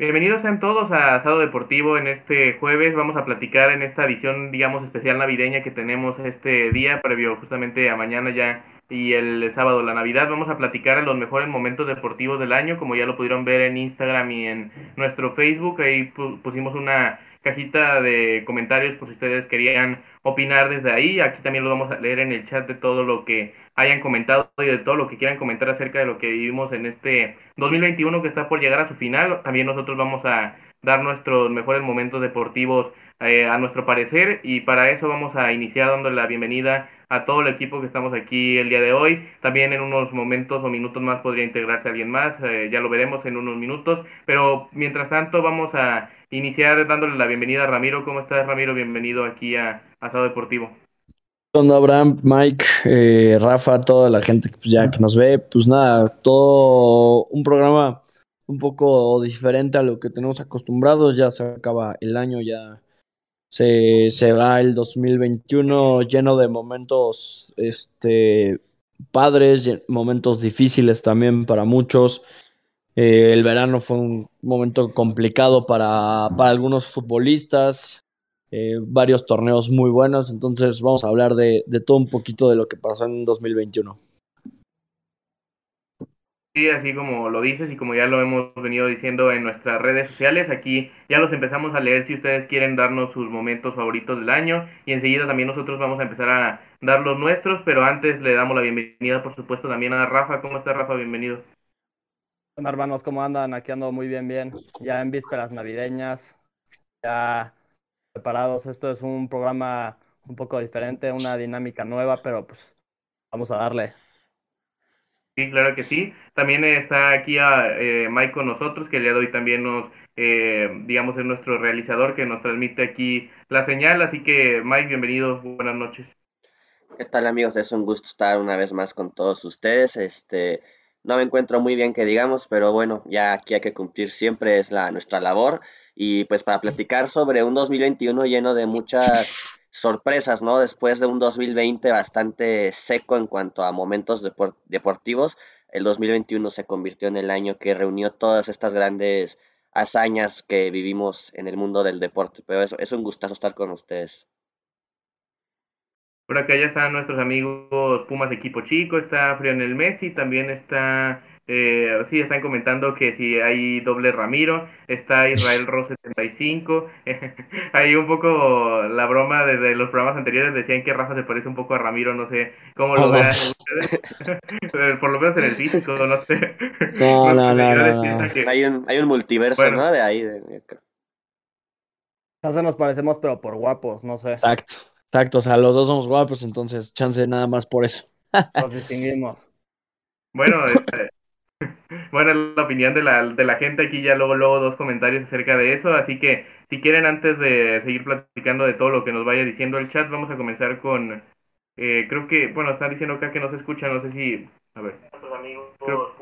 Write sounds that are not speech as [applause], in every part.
Bienvenidos sean todos a Asado Deportivo en este jueves. Vamos a platicar en esta edición, digamos, especial navideña que tenemos este día, previo justamente a mañana ya y el sábado, la Navidad. Vamos a platicar en los mejores momentos deportivos del año, como ya lo pudieron ver en Instagram y en nuestro Facebook. Ahí pusimos una cajita de comentarios por si ustedes querían opinar desde ahí. Aquí también lo vamos a leer en el chat de todo lo que hayan comentado y de todo lo que quieran comentar acerca de lo que vivimos en este 2021 que está por llegar a su final. También nosotros vamos a dar nuestros mejores momentos deportivos eh, a nuestro parecer y para eso vamos a iniciar dándole la bienvenida a todo el equipo que estamos aquí el día de hoy. También en unos momentos o minutos más podría integrarse alguien más, eh, ya lo veremos en unos minutos, pero mientras tanto vamos a iniciar dándole la bienvenida a Ramiro. ¿Cómo estás, Ramiro? Bienvenido aquí a Asado Deportivo. Hola, Abraham, Mike, eh, Rafa, toda la gente pues, ya que nos ve. Pues nada, todo un programa un poco diferente a lo que tenemos acostumbrados. Ya se acaba el año, ya se, se va el 2021 lleno de momentos este, padres, momentos difíciles también para muchos. Eh, el verano fue un momento complicado para, para algunos futbolistas, eh, varios torneos muy buenos, entonces vamos a hablar de, de todo un poquito de lo que pasó en 2021. Sí, así como lo dices y como ya lo hemos venido diciendo en nuestras redes sociales, aquí ya los empezamos a leer si ustedes quieren darnos sus momentos favoritos del año y enseguida también nosotros vamos a empezar a dar los nuestros, pero antes le damos la bienvenida por supuesto también a Rafa. ¿Cómo está Rafa? Bienvenido. Hola hermanos, ¿cómo andan? Aquí ando muy bien, bien. Ya en vísperas navideñas, ya preparados. Esto es un programa un poco diferente, una dinámica nueva, pero pues vamos a darle. Sí, claro que sí. También está aquí a eh, Mike con nosotros, que el día de hoy también nos, eh, digamos, es nuestro realizador que nos transmite aquí la señal. Así que, Mike, bienvenido, buenas noches. ¿Qué tal, amigos? Es un gusto estar una vez más con todos ustedes. Este, no me encuentro muy bien que digamos, pero bueno, ya aquí hay que cumplir siempre, es la, nuestra labor. Y pues para platicar sobre un 2021 lleno de muchas sorpresas, ¿no? Después de un 2020 bastante seco en cuanto a momentos deportivos, el 2021 se convirtió en el año que reunió todas estas grandes hazañas que vivimos en el mundo del deporte. Pero eso, es un gustazo estar con ustedes. Por acá ya están nuestros amigos Pumas Equipo Chico, está Frionel Messi, también está, eh, sí, están comentando que si hay doble Ramiro, está Israel Ross 75, hay un poco la broma desde los programas anteriores, decían que Rafa se parece un poco a Ramiro, no sé cómo lo vean ustedes, [laughs] por lo menos en el físico, no sé. No, [laughs] no, no, Hay, un, hay un multiverso, ¿no? De ahí. No se nos parecemos, pero por guapos, no sé. Exacto. Exacto, o sea, los dos somos guapos, entonces chance nada más por eso. [laughs] Nos distinguimos. Bueno, este, [laughs] bueno, la opinión de la, de la gente aquí, ya luego, luego dos comentarios acerca de eso, así que si quieren antes de seguir platicando de todo lo que nos vaya diciendo el chat, vamos a comenzar con, eh, creo que, bueno, están diciendo acá que no se escucha, no sé si, a ver. Amigos, creo,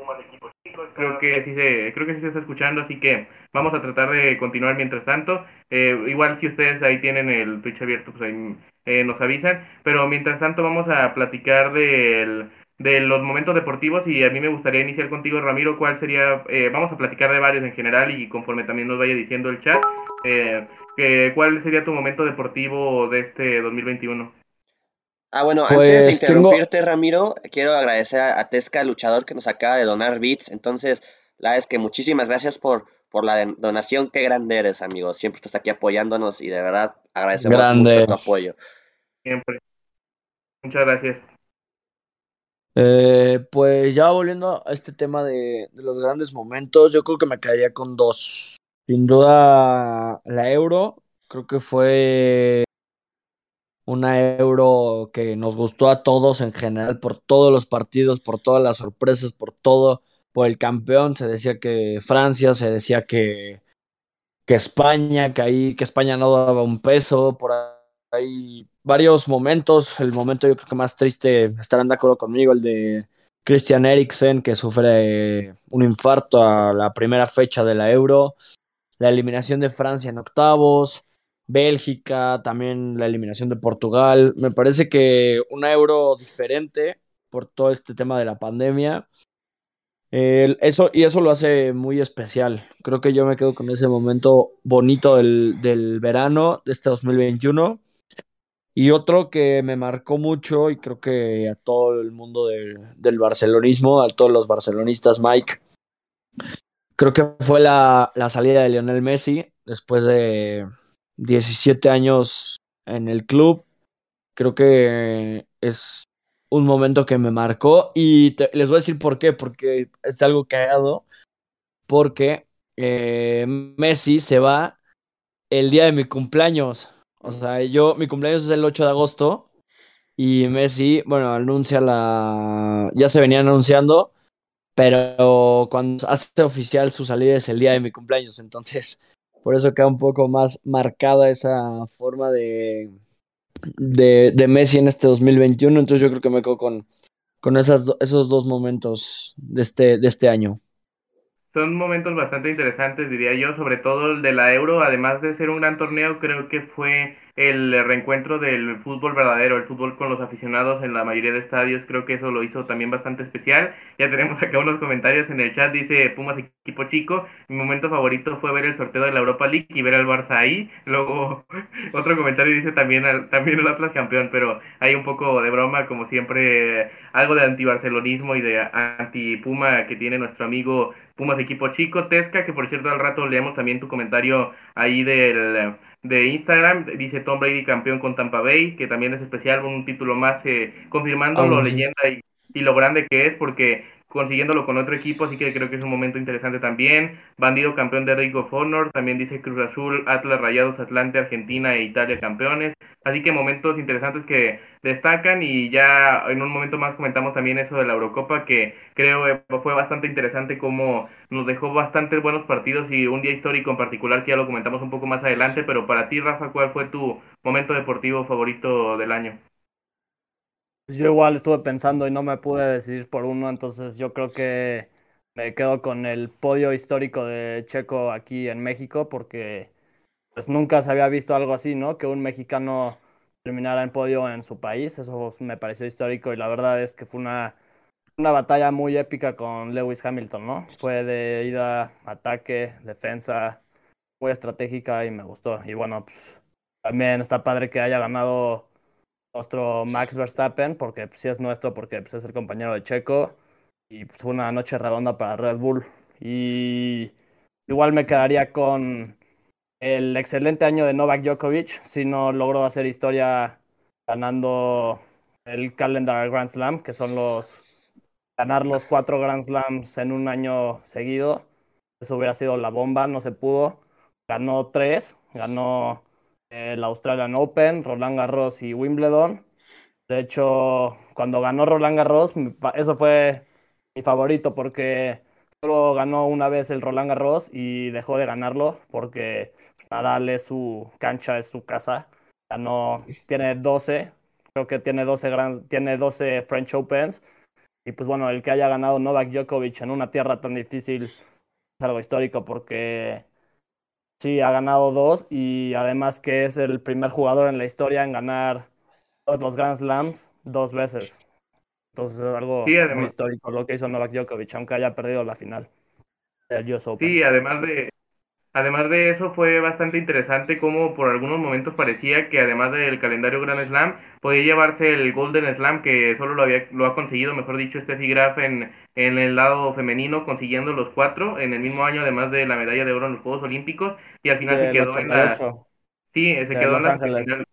creo que sí se, creo que sí se está escuchando, así que vamos a tratar de continuar mientras tanto. Eh, igual si ustedes ahí tienen el Twitch abierto, pues ahí eh, nos avisan. Pero mientras tanto vamos a platicar del, de los momentos deportivos y a mí me gustaría iniciar contigo, Ramiro, cuál sería, eh, vamos a platicar de varios en general y conforme también nos vaya diciendo el chat, eh, ¿cuál sería tu momento deportivo de este 2021? Ah, bueno, antes de pues interrumpirte, Ramiro, quiero agradecer a, Tesca, luchador, que nos acaba de donar bits. Entonces, la verdad es que muchísimas gracias por, por la donación. Qué grande eres, amigo. Siempre estás aquí apoyándonos y de verdad agradecemos mucho tu apoyo. Siempre. Muchas gracias. Eh, pues ya volviendo a este tema de, los grandes momentos, yo creo que me quedaría con dos. Sin duda, la Euro, creo que fue una Euro que nos gustó a todos en general por todos los partidos, por todas las sorpresas, por todo, por el campeón. Se decía que Francia, se decía que, que España, que ahí que España no daba un peso, por ahí varios momentos. El momento yo creo que más triste, estarán de acuerdo conmigo, el de Christian Eriksen, que sufre un infarto a la primera fecha de la Euro, la eliminación de Francia en octavos, Bélgica, también la eliminación de Portugal. Me parece que un euro diferente por todo este tema de la pandemia. eso, y eso lo hace muy especial. Creo que yo me quedo con ese momento bonito del, del verano de este 2021. Y otro que me marcó mucho, y creo que a todo el mundo del barcelonismo, a todos los barcelonistas, Mike, creo que fue la, la salida de Lionel Messi después de 17 años en el club. Creo que es un momento que me marcó y les voy a decir por qué, porque es algo dado, porque eh, Messi se va el día de mi cumpleaños. O sea, yo, mi cumpleaños es el 8 de agosto y Messi, bueno, anuncia la... ya se venían anunciando, pero cuando hace oficial su salida es el día de mi cumpleaños, entonces por eso queda un poco más marcada esa forma de, de, de Messi en este 2021, entonces yo creo que me quedo con, con esas, esos dos momentos de este, de este año. Son momentos bastante interesantes, diría yo, sobre todo el de la Euro, además de ser un gran torneo, creo que fue el reencuentro del fútbol verdadero, el fútbol con los aficionados en la mayoría de estadios, creo que eso lo hizo también bastante especial. Ya tenemos acá unos comentarios en el chat, dice Pumas equipo chico, mi momento favorito fue ver el sorteo de la Europa League y ver al Barça ahí. [laughs] Luego otro comentario dice también también el Atlas campeón, pero hay un poco de broma, como siempre, algo de antibarcelonismo y de anti-Puma que tiene nuestro amigo Pumas equipo chico, Tesca, que por cierto al rato leemos también tu comentario ahí del de Instagram, dice Tom Brady campeón con Tampa Bay, que también es especial, un título más eh, confirmando lo leyenda y, y, lo grande que es, porque consiguiéndolo con otro equipo, así que creo que es un momento interesante también. Bandido campeón de Ring of Honor, también dice Cruz Azul, Atlas Rayados, Atlante, Argentina e Italia campeones. Así que momentos interesantes que destacan y ya en un momento más comentamos también eso de la Eurocopa que creo eh, fue bastante interesante como nos dejó bastantes buenos partidos y un día histórico en particular que ya lo comentamos un poco más adelante, pero para ti Rafa, ¿cuál fue tu momento deportivo favorito del año? Yo igual estuve pensando y no me pude decidir por uno, entonces yo creo que me quedo con el podio histórico de Checo aquí en México porque pues nunca se había visto algo así, ¿no? Que un mexicano terminara en podio en su país, eso me pareció histórico y la verdad es que fue una, una batalla muy épica con Lewis Hamilton, ¿no? Fue de ida, ataque, defensa, muy estratégica y me gustó. Y bueno, pues, también está padre que haya ganado nuestro Max Verstappen, porque pues, sí es nuestro, porque pues, es el compañero de Checo. Y pues fue una noche redonda para Red Bull. Y igual me quedaría con el excelente año de Novak Djokovic, si no logró hacer historia ganando el Calendar Grand Slam, que son los ganar los cuatro Grand Slams en un año seguido. Eso hubiera sido la bomba, no se pudo. Ganó tres, ganó el Australian Open, Roland Garros y Wimbledon. De hecho, cuando ganó Roland Garros, eso fue mi favorito porque solo ganó una vez el Roland Garros y dejó de ganarlo porque Nadal es su cancha, es su casa. Ganó, tiene 12, creo que tiene 12, gran, tiene 12 French Opens. Y pues bueno, el que haya ganado Novak Djokovic en una tierra tan difícil es algo histórico porque Sí, ha ganado dos y además que es el primer jugador en la historia en ganar todos los Grand Slams dos veces. Entonces es algo muy histórico lo que hizo Novak Djokovic, aunque haya perdido la final del US Open. Sí, además de, Además de eso, fue bastante interesante como por algunos momentos parecía que además del calendario Grand Slam, podía llevarse el Golden Slam, que solo lo, había, lo ha conseguido, mejor dicho, Steffi Graf en, en el lado femenino, consiguiendo los cuatro en el mismo año, además de la medalla de oro en los Juegos Olímpicos, y al final se quedó en la... Sí, se quedó en la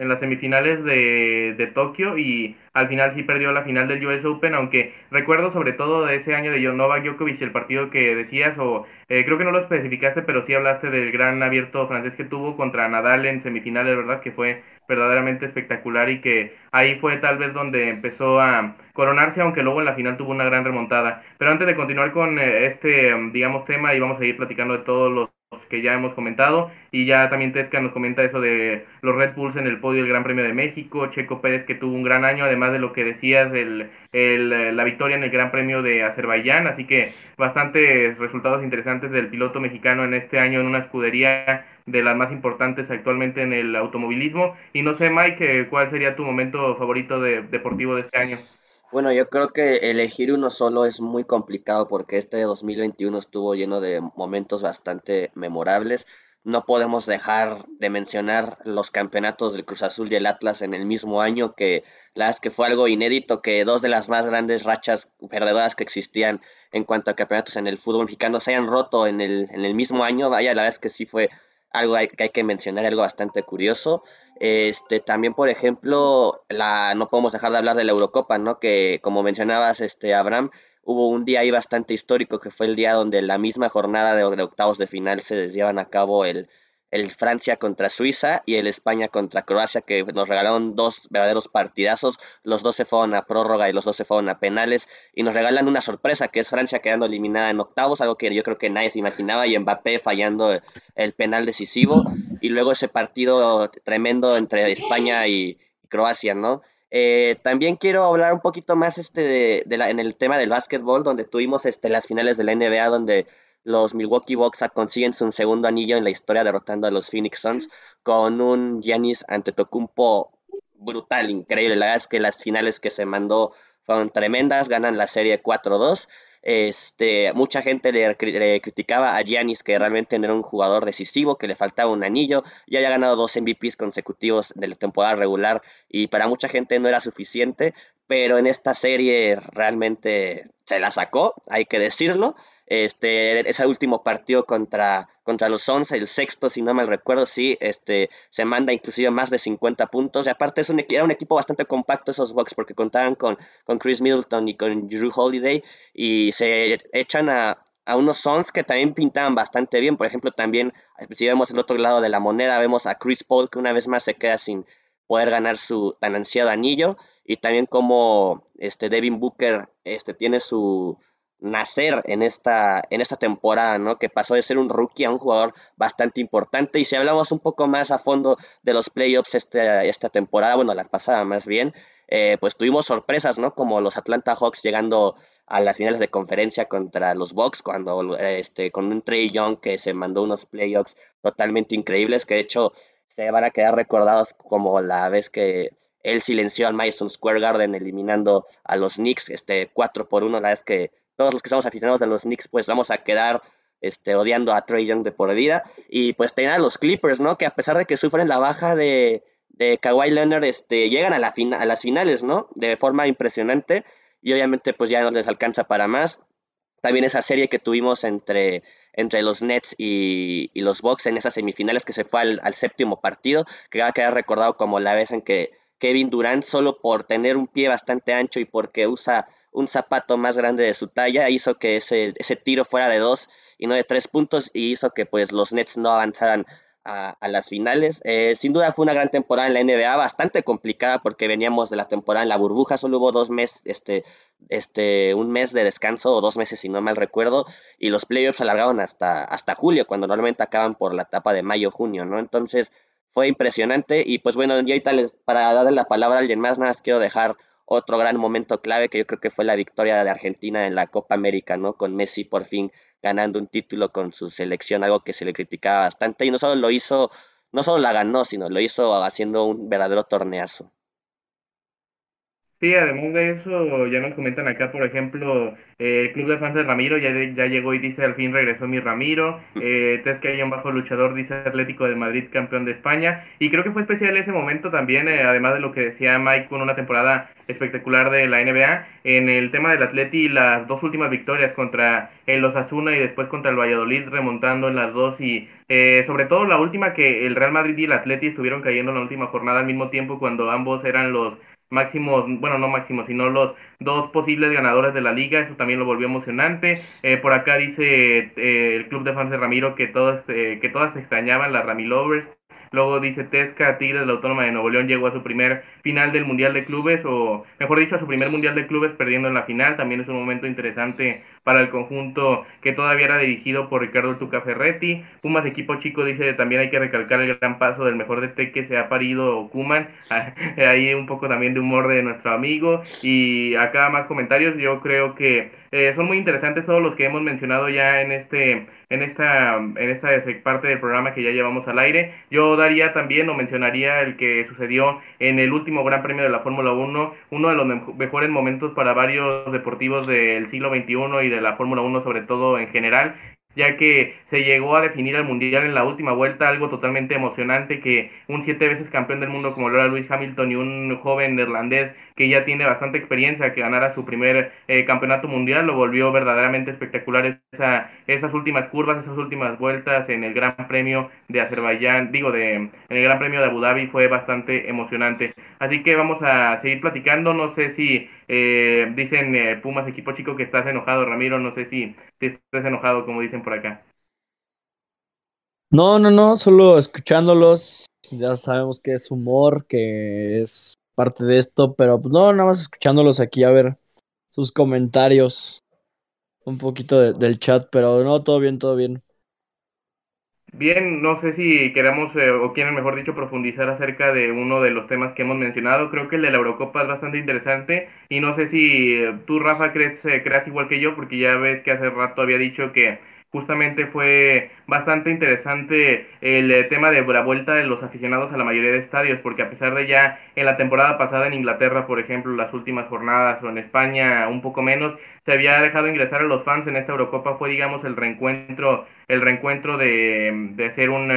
en las semifinales de, de, Tokio y al final sí perdió la final del US Open, aunque recuerdo sobre todo de ese año de Novak Djokovic el partido que decías, o eh, creo que no lo especificaste, pero sí hablaste del gran abierto francés que tuvo contra Nadal en semifinales, ¿verdad? Que fue verdaderamente espectacular y que ahí fue tal vez donde empezó a coronarse, aunque luego en la final tuvo una gran remontada. Pero antes de continuar con eh, este, digamos, tema y vamos a ir platicando de todos los que ya hemos comentado. Y ya también Tesca nos comenta eso de los Red Bulls en el podio del Gran Premio de México, Checo Pérez que tuvo un gran año, además de lo que decías del el, la victoria en el Gran Premio de Azerbaiyán, así que bastantes resultados interesantes del piloto mexicano en este año en una escudería de las más importantes actualmente en el automovilismo. Y no sé Mike, ¿cuál sería tu momento favorito de, deportivo de este año? Bueno, yo creo que elegir uno solo es muy complicado porque este 2021 estuvo lleno de momentos bastante memorables. No podemos dejar de mencionar los campeonatos del Cruz Azul y el Atlas en el mismo año, que la que fue algo inédito, que dos de las más grandes rachas perdedoras que existían en cuanto a campeonatos en el fútbol mexicano se hayan roto en el, en el mismo año. Vaya, la verdad es que sí fue algo que hay que mencionar, algo bastante curioso. Este, también, por ejemplo, la, no podemos dejar de hablar de la Eurocopa, ¿no? Que como mencionabas, este, Abraham, hubo un día ahí bastante histórico que fue el día donde la misma jornada de, octavos de final se llevan a cabo el, el Francia contra Suiza y el España contra Croacia, que nos regalaron dos verdaderos partidazos. Los dos se fueron a prórroga y los dos se fueron a penales. Y nos regalan una sorpresa, que es Francia quedando eliminada en octavos, algo que yo creo que nadie se imaginaba, y Mbappé fallando el penal decisivo. Y luego ese partido tremendo entre España y Croacia, ¿no? Eh, también quiero hablar un poquito más este de, la, en el tema del básquetbol, donde tuvimos este, las finales de la NBA, donde los Milwaukee Bucks consiguen su segundo anillo en la historia derrotando a los Phoenix Suns con un Giannis Antetokounmpo brutal, increíble. La verdad es que las finales que se mandó fueron tremendas, ganan la serie 4-2. Este, mucha gente le, criticaba a Giannis que realmente era un jugador decisivo, que le faltaba un anillo, ya había ganado dos MVPs consecutivos de la temporada regular y para mucha gente no era suficiente, pero en esta serie realmente se la sacó, hay que decirlo. Este, ese último partido contra, contra los 11, el sexto, si no mal recuerdo, sí, este, se manda inclusive más de 50 puntos. Y aparte es un, era un equipo bastante compacto esos Bucks porque contaban con, con Chris Middleton y con Drew Holiday y se echan a, a unos Sons que también pintaban bastante bien. Por ejemplo, también, si vemos el otro lado de la moneda, vemos a Chris Paul que una vez más se queda sin poder ganar su tan ansiado anillo. Y también como este Devin Booker este, tiene su, nacer en esta, en esta temporada, ¿no? Que pasó de ser un rookie a un jugador bastante importante. Y si hablamos un poco más a fondo de los playoffs este, esta temporada, bueno, la pasada más bien, eh, pues tuvimos sorpresas, ¿no? Como los Atlanta Hawks llegando a las finales de conferencia contra los Bucks, cuando este, con un Trey Young que se mandó unos playoffs totalmente increíbles, que de hecho se van a quedar recordados como la vez que él silenció al Madison Square Garden eliminando a los Knicks, este 4 por 1, la vez que todos los que somos aficionados de los Knicks, pues vamos a quedar este, odiando a Trey Young de por vida. Y pues tener a los Clippers, ¿no? Que a pesar de que sufren la baja de, de Kawhi Leonard, este, llegan a, la a las finales, ¿no? De forma impresionante. Y obviamente pues ya no les alcanza para más. También esa serie que tuvimos entre, entre los Nets y, los Bucks en esas semifinales que se fue al, séptimo partido, que va a quedar recordado como la vez en que Kevin Durant, solo por tener un pie bastante ancho y porque usa un zapato más grande de su talla, hizo que ese, ese tiro fuera de dos y no de tres puntos y hizo que pues los Nets no avanzaran a, las finales. Eh, sin duda fue una gran temporada en la NBA, bastante complicada porque veníamos de la temporada en la burbuja, solo hubo dos meses, este, este, un mes de descanso o dos meses si no mal recuerdo, y los playoffs se alargaron hasta, hasta julio, cuando normalmente acaban por la etapa de mayo-junio, ¿no? Entonces fue impresionante y pues bueno, yo ahorita les, para darle la palabra a alguien más, nada más quiero dejar otro gran momento clave que yo creo que fue la victoria de Argentina en la Copa América, ¿no? Con Messi por fin ganando un título con su selección, algo que se le criticaba bastante y no solo lo hizo, no solo la ganó, sino lo hizo haciendo un verdadero torneazo. Sí, además de eso, ya nos comentan acá, por ejemplo, eh, el club de fans de Ramiro ya, ya llegó y dice al fin regresó mi Ramiro. Eh, hay un bajo luchador dice Atlético de Madrid campeón de España. Y creo que fue especial ese momento también, eh, además de lo que decía Mike con una temporada espectacular de la NBA. En el tema del Atleti, las dos últimas victorias contra el Osasuna y después contra el Valladolid, remontando en las dos. Y eh, sobre todo la última que el Real Madrid y el Atleti estuvieron cayendo en la última jornada al mismo tiempo cuando ambos eran los máximos, bueno, no máximos, sino los dos posibles ganadores de la liga, eso también lo volvió emocionante. Eh, por acá dice eh, el club de fans de Ramiro que todas, eh, que todas extrañaban las Ramilovers. Luego dice Tesca, Tigres, la Autónoma de Nuevo León llegó a su primer final del Mundial de Clubes, o mejor dicho, a su primer Mundial de Clubes perdiendo en la final. También es un momento interesante para el conjunto que todavía era dirigido por Ricardo Tuca Ferretti. Pumas equipo chico dice también hay que recalcar el gran paso del mejor DT que se ha parido Kuman. Ahí [laughs] un poco también de humor de nuestro amigo. Y acá más comentarios. Yo creo que eh, son muy interesantes todos los que hemos mencionado ya en este en esta en esta parte del programa que ya llevamos al aire. Yo daría también o mencionaría el que sucedió en el último Gran Premio de la Fórmula 1, uno de los mejores momentos para varios deportivos del siglo XXI y de la Fórmula 1 sobre todo en general, ya que se llegó a definir al Mundial en la última vuelta, algo totalmente emocionante que un siete veces campeón del mundo como lo era Luis Hamilton y un joven neerlandés que ya tiene bastante experiencia, que ganara su primer eh, campeonato mundial, lo volvió verdaderamente espectacular esa, esas últimas curvas, esas últimas vueltas en el Gran Premio de Azerbaiyán, digo, de, en el Gran Premio de Abu Dhabi fue bastante emocionante. Así que vamos a seguir platicando, no sé si eh, dicen eh, Pumas equipo chico que estás enojado, Ramiro, no sé si, si estás enojado como dicen por acá. No, no, no, solo escuchándolos, ya sabemos que es humor, que es parte de esto, pero pues no, nada más escuchándolos aquí a ver sus comentarios, un poquito del chat, pero no, todo bien, todo bien. Bien, no sé si queremos eh, o quieren, mejor dicho, profundizar acerca de uno de los temas que hemos mencionado. Creo que el de la Eurocopa es bastante interesante y no sé si eh, tú, Rafa, crees, eh, creas igual que yo, porque ya ves que hace rato había dicho que justamente fue bastante interesante el eh, tema de la vuelta de los aficionados a la mayoría de estadios, porque a pesar de ya en la temporada pasada en Inglaterra, por ejemplo, las últimas jornadas o en España un poco menos, se había dejado ingresar a los fans en esta Eurocopa fue digamos el reencuentro el reencuentro de, de hacer un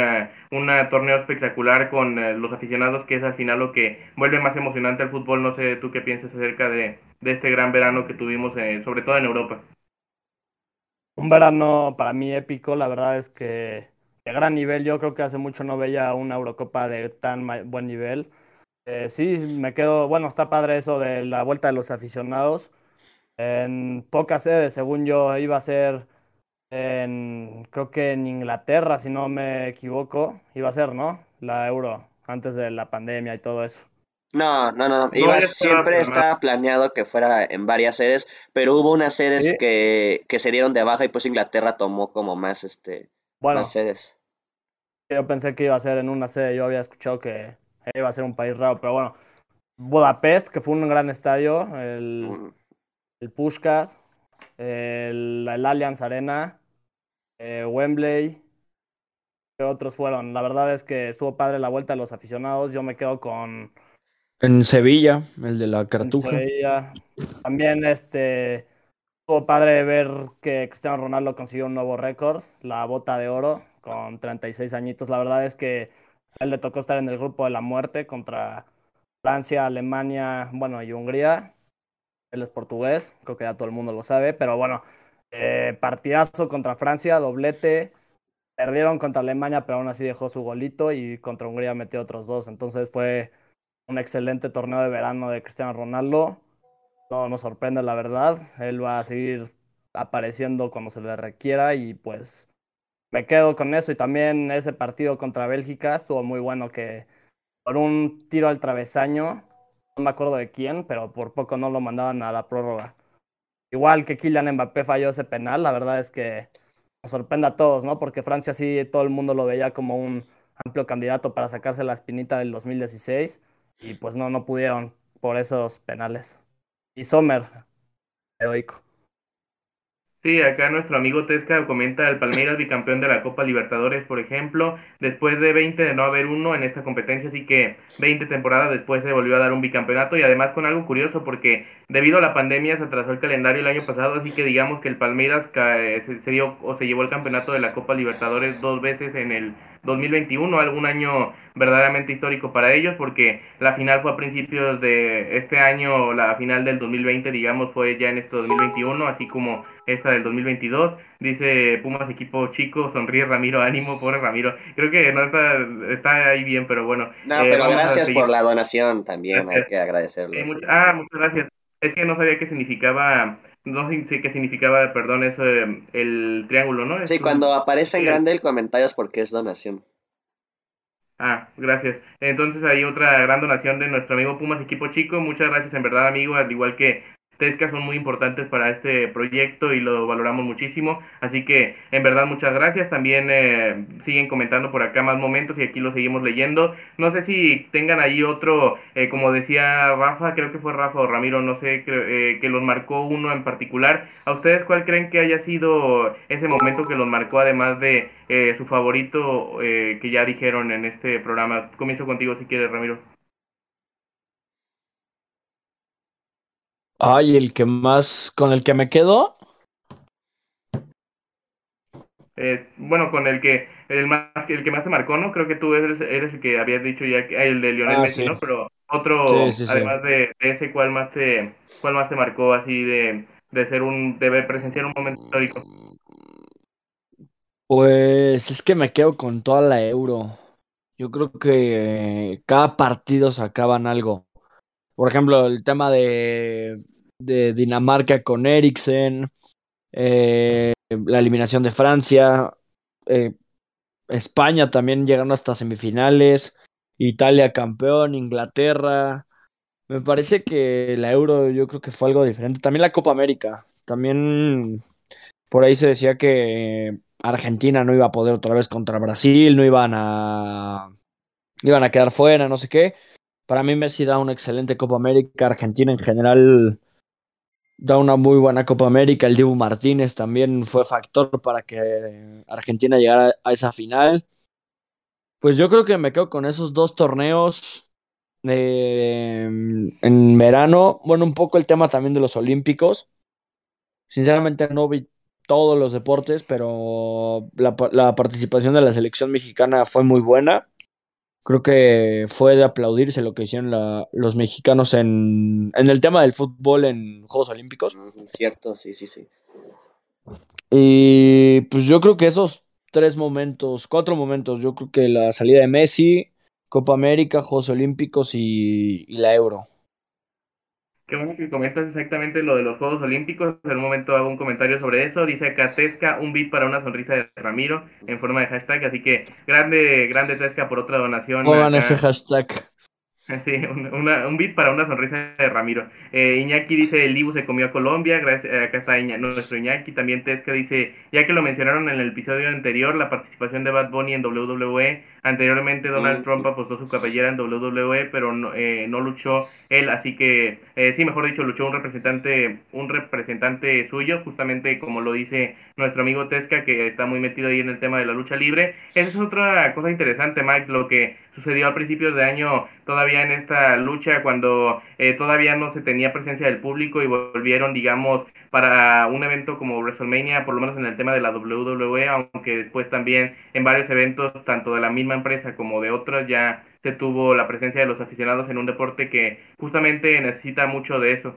torneo espectacular con eh, los aficionados que es al final lo que vuelve más emocionante al fútbol. No sé tú qué piensas acerca de, de este gran verano que tuvimos eh, sobre todo en Europa un verano para mí épico, la verdad es que de gran nivel, yo creo que hace mucho no veía una Eurocopa de tan buen nivel. Eh, sí, me quedo, bueno, está padre eso de la vuelta de los aficionados. En pocas sedes, según yo, iba a ser en, creo que en Inglaterra, si no me equivoco, iba a ser, ¿no? La Euro, antes de la pandemia y todo eso. No, no, no. Iba, siempre estaba planeado que fuera en varias sedes, pero hubo unas sedes que, que, se dieron de baja y pues Inglaterra tomó como más, este, más sedes. Yo pensé que iba a ser en una sede, yo había escuchado que iba a ser un país raro, pero bueno. Budapest, que fue un gran estadio, el, mm. el Pushkas, el, el Allianz Arena, eh, Wembley, ¿qué otros fueron? La verdad es que estuvo padre la vuelta de los aficionados, yo me quedo con en Sevilla, el de la Cartuja. También este estuvo padre ver que Cristiano Ronaldo consiguió un nuevo récord, la bota de oro, con 36 añitos. La verdad es que a él le tocó estar en el grupo de la muerte contra Francia, Alemania, bueno, y Hungría. Él es portugués, creo que ya todo el mundo lo sabe, pero bueno, eh, partidazo contra Francia, doblete. Perdieron contra Alemania, pero aún así dejó su golito y contra Hungría metió otros dos. Entonces fue un excelente torneo de verano de Cristiano Ronaldo. No nos sorprende la verdad. Él va a seguir apareciendo cuando se le requiera y pues me quedo con eso. Y también ese partido contra Bélgica estuvo muy bueno que por un tiro al travesaño, no me acuerdo de quién, pero por poco no lo mandaban a la prórroga. Igual que Kylian Mbappé falló ese penal, la verdad es que nos sorprende a todos, ¿no? Porque Francia sí todo el mundo lo veía como un amplio candidato para sacarse la espinita del 2016 y pues no, no pudieron por esos penales. Y Sommer, heroico. Sí, acá nuestro amigo Tesca comenta el Palmeiras bicampeón de la Copa Libertadores, por ejemplo, después de 20 de no haber uno en esta competencia, así que 20 temporadas después se volvió a dar un bicampeonato y además con algo curioso porque debido a la pandemia se atrasó el calendario el año pasado, así que digamos que el Palmeiras se dio o se llevó el campeonato de la Copa Libertadores dos veces en el 2021, algún año verdaderamente histórico para ellos, porque la final fue a principios de este año, la final del 2020, digamos, fue ya en este 2021, así como esta del 2022. Dice Pumas equipo chico, sonríe Ramiro, [laughs] ánimo, pobre Ramiro. Creo que no está, está ahí bien, pero bueno. No, eh, pero gracias por la donación también, hay que [laughs] agradecerlo. ah, muchas gracias. Es que no sabía qué significaba no sé qué significaba, perdón, eso, el triángulo, ¿no? Sí, cuando aparece en grande el comentario es porque es donación. Ah, gracias. Entonces hay otra gran donación de nuestro amigo Pumas Equipo Chico. Muchas gracias en verdad, amigo. Al igual que Tesca son muy importantes para este proyecto y lo valoramos muchísimo. Así que en verdad muchas gracias. También eh, siguen comentando por acá más momentos y aquí lo seguimos leyendo. No sé si tengan ahí otro, eh, como decía Rafa, creo que fue Rafa o Ramiro, no sé, eh, que los marcó uno en particular. ¿A ustedes cuál creen que haya sido ese momento que los marcó además de su favorito que ya dijeron en este programa? Comienzo contigo si quieres, Ramiro. Ay, el que más, con el que me quedo. Eh, bueno, con el que el más el que más te marcó, ¿no? Creo que tú eres, eres el que habías dicho ya que el de Lionel ah, Messi, ¿no? Pero otro, además de, ese, ¿cuál más te cuál más te marcó así de, de ser un de presenciar un momento histórico? Pues es que me quedo con toda la Euro. Yo creo que cada partido sacaban algo. Por ejemplo, el tema de, Dinamarca con Eriksen, eh, la eliminación de Francia, eh, España también llegando hasta semifinales, Italia campeón, Inglaterra. Me parece que la Euro yo creo que fue algo diferente. También la Copa América. También por ahí se decía que Argentina no iba a poder otra vez contra Brasil, no iban a iban a quedar fuera, no sé qué. Para mí Messi da una excelente Copa América, Argentina en general da una muy buena Copa América, el Dibu Martínez también fue factor para que Argentina llegara a esa final. Pues yo creo que me quedo con esos dos torneos eh, en verano. Bueno, un poco el tema también de los Olímpicos. Sinceramente no vi todos los deportes, pero la, la participación de la selección mexicana fue muy buena creo que fue de aplaudirse lo que hicieron los mexicanos en, en, el tema del fútbol en Juegos Olímpicos. Cierto, sí, sí, sí. Y pues yo creo que esos tres momentos, cuatro momentos, yo creo que la salida de Messi, Copa América, Juegos Olímpicos y, y la Euro. Qué bueno que comentas exactamente lo de los Juegos Olímpicos. En un momento hago un comentario sobre eso. Dice acá Tesca, un beat para una sonrisa de Ramiro en forma de hashtag. Así que grande, grande Tesca por otra donación. Pongan ese hashtag. [laughs] Sí, una, un beat para una sonrisa de Ramiro. Eh, Iñaki dice, el Dibu se comió a Colombia, gracias, acá está nuestro Iñaki. También Tesca dice, ya que lo mencionaron en el episodio anterior, la participación de Bad Bunny en WWE. Anteriormente Donald Trump apostó su cabellera en WWE, pero no, eh, no luchó él, así que, eh, sí, mejor dicho, luchó un representante, un representante suyo, justamente como lo dice nuestro amigo Tesca, que está muy metido ahí en el tema de la lucha libre. Esa es otra cosa interesante, Mike, lo que sucedió a principios de año todavía en esta lucha, cuando eh, todavía no se tenía presencia del público y volvieron, digamos, para un evento como WrestleMania, por lo menos en el tema de la WWE, aunque después también en varios eventos, tanto de la misma empresa como de otras, ya se tuvo la presencia de los aficionados en un deporte que justamente necesita mucho de eso.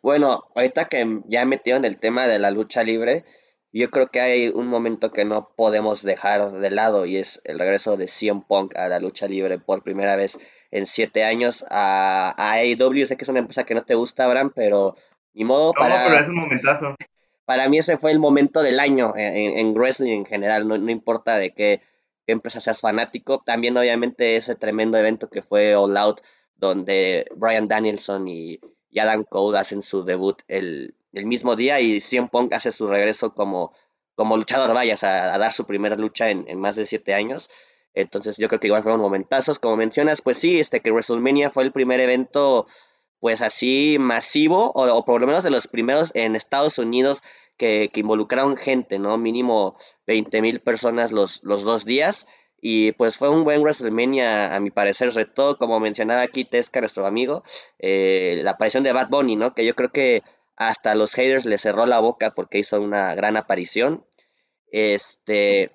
Bueno, ahorita que ya metido en el tema de la lucha libre, yo creo que hay un momento que no podemos dejar de lado y es el regreso de CM Punk a la lucha libre por primera vez en siete años a, a AEW. Sé que es una empresa que no te gusta, Abraham, pero ni modo para... pero es un momentazo. Para mí ese fue el momento del año en, en wrestling en general, no, no importa de qué, empresa seas fanático. También obviamente ese tremendo evento que fue All Out, donde Brian Danielson y, Adam Cole hacen su debut el, el, mismo día y CM Punk hace su regreso como, como luchador, vayas a, dar su primera lucha en, en, más de siete años. Entonces yo creo que igual fueron momentazos. Como mencionas, pues sí, este que WrestleMania fue el primer evento pues así masivo, o, por lo menos de los primeros en Estados Unidos que, involucraron gente, ¿no? Mínimo 20 mil personas los, los dos días. Y pues fue un buen WrestleMania, a mi parecer, sobre todo, como mencionaba aquí Tesca, nuestro amigo, eh, la aparición de Bad Bunny, ¿no? Que yo creo que hasta los haters le cerró la boca porque hizo una gran aparición. Este,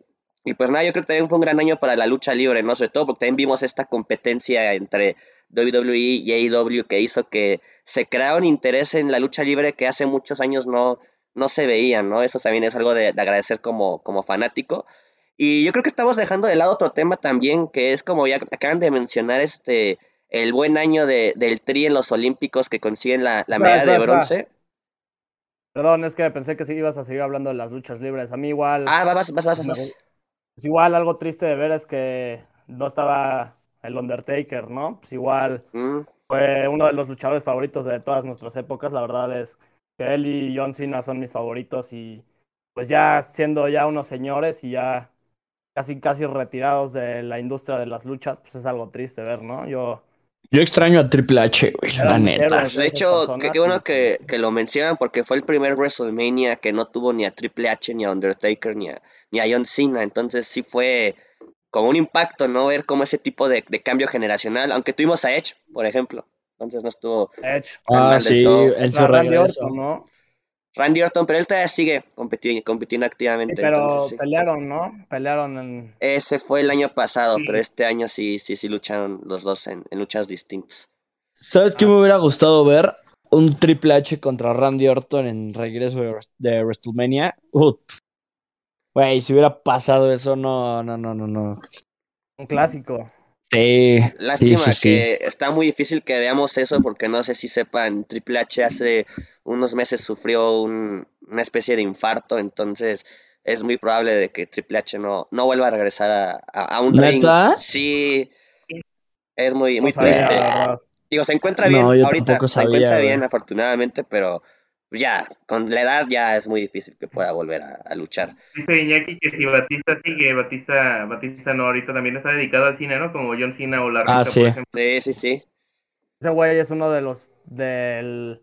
y pues nada, yo creo que también fue un gran año para la lucha libre, ¿no? Sobre todo porque también vimos esta competencia entre WWE y AEW que hizo que se creara un interés en la lucha libre que hace muchos años no, no se veía, ¿no? Eso también es algo de, agradecer como, como fanático. Y yo creo que estamos dejando de lado otro tema también, que es como ya acaban de mencionar, este, el buen año de, del Tri en los Olímpicos que consiguen la, la medalla de bronce. Perdón, es que pensé que sí ibas a seguir hablando de las luchas libres. A mí igual. Ah, vas, vas, vas. vas. Pues igual algo triste de ver es que no estaba el Undertaker, ¿no? Pues igual, mm. fue uno de los luchadores favoritos de todas nuestras épocas. La verdad es que él y John Cena son mis favoritos y pues ya siendo ya unos señores y ya casi casi retirados de la industria de las luchas, pues es algo triste ver, ¿no? Yo yo extraño a Triple H, güey, la neta. De hecho, qué bueno que, que, lo mencionan porque fue el primer WrestleMania que no tuvo ni a Triple H, ni a Undertaker, ni a, ni a John Cena. Entonces sí fue como un impacto, ¿no? Ver cómo ese tipo de, de cambio generacional, aunque tuvimos a Edge, por ejemplo. Entonces no estuvo... Edge. Ah, sí, en su regreso. ¿no? Randy Orton, pero él todavía sigue compitiendo, compitiendo activamente. pero pelearon, ¿no? Pelearon en... Ese fue el año pasado, pero este año sí, sí, sí lucharon los dos en, luchas distintas. ¿Sabes qué me hubiera gustado ver? Un Triple H contra Randy Orton en regreso de, WrestleMania. Güey, si hubiera pasado eso, no, no, no, no, no. Un clásico. Sí, Lástima que está muy difícil que veamos eso porque no sé si sepan, Triple H hace unos meses sufrió una especie de infarto, entonces es muy probable de que Triple H no, no vuelva a regresar a, a, un ¿Neta? ring. Sí, es muy, muy triste. Digo, se encuentra bien ahorita, se encuentra bien afortunadamente, pero ya, con la edad ya es muy difícil que pueda volver a, luchar. Dice Iñaki que si Batista sigue, Batista, Batista no, ahorita también está dedicado al cine, ¿no? Como John Cena o la ah, sí. por ejemplo. Sí, sí, sí. Ese güey es uno de los del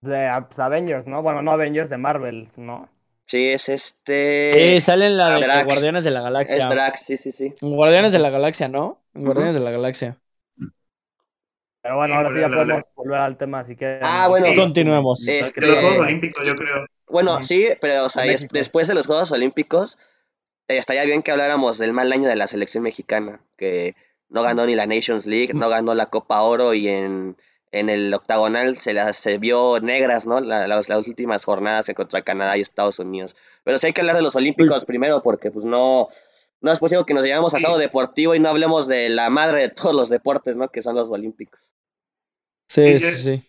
de Avengers, ¿no? Bueno, no Avengers, de Marvel, ¿no? Sí, es este. Sí, sale en la de Guardianes de la Galaxia. Es Drax, sí, sí, sí. Guardianes de la Galaxia, ¿no? Guardianes de la Galaxia. Pero bueno, ahora sí ya podemos volver al tema, así que. Ah, bueno. Continuemos. Este... Los Juegos Olímpicos, yo creo. Bueno, sí, pero o sea, después de los Juegos Olímpicos, eh, estaría bien que habláramos del mal año de la selección mexicana, que no ganó ni la Nations League, no ganó la Copa Oro y en, en el octagonal se las se vio negras, ¿no? las, las, últimas jornadas contra Canadá y Estados Unidos. Pero sí hay que hablar de los Olímpicos pues primero, porque pues no, no es posible que nos llevemos a asado deportivo y no hablemos de la madre de todos los deportes, ¿no? Que son los Olímpicos. Sí, sí, sí.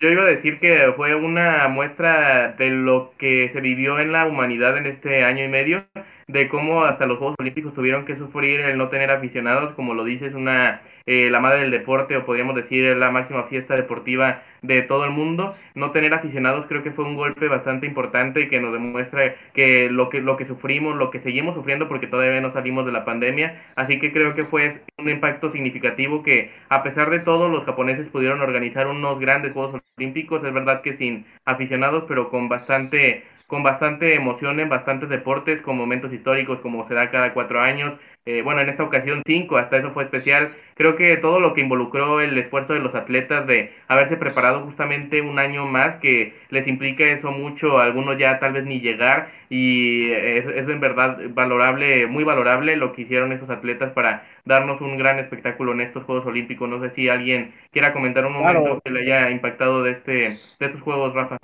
Yo iba a decir que fue una muestra de lo que se vivió en la humanidad en este año y medio, de cómo hasta los Juegos Olímpicos tuvieron que sufrir el no tener aficionados, como lo dices, una eh, la madre del deporte o podríamos decir la máxima fiesta deportiva de todo el mundo. No tener aficionados creo que fue un golpe bastante importante que nos demuestra que lo que lo que sufrimos, lo que seguimos sufriendo porque todavía no salimos de la pandemia, así que creo que fue un impacto significativo que a pesar de todo los japoneses pudieron organizar unos grandes Juegos Olímpicos, es verdad que sin aficionados, pero con bastante con bastante emoción en bastantes deportes, con momentos históricos como se da cada cuatro años, eh, bueno, en esta ocasión cinco, hasta eso fue especial. Creo que todo lo que involucró el esfuerzo de los atletas de haberse preparado justamente un año más, que les implica eso mucho, algunos ya tal vez ni llegar, y es, es en verdad valorable, muy valorable lo que hicieron esos atletas para darnos un gran espectáculo en estos Juegos Olímpicos. No sé si alguien quiera comentar un momento que le haya impactado de, este, de estos Juegos, Rafa.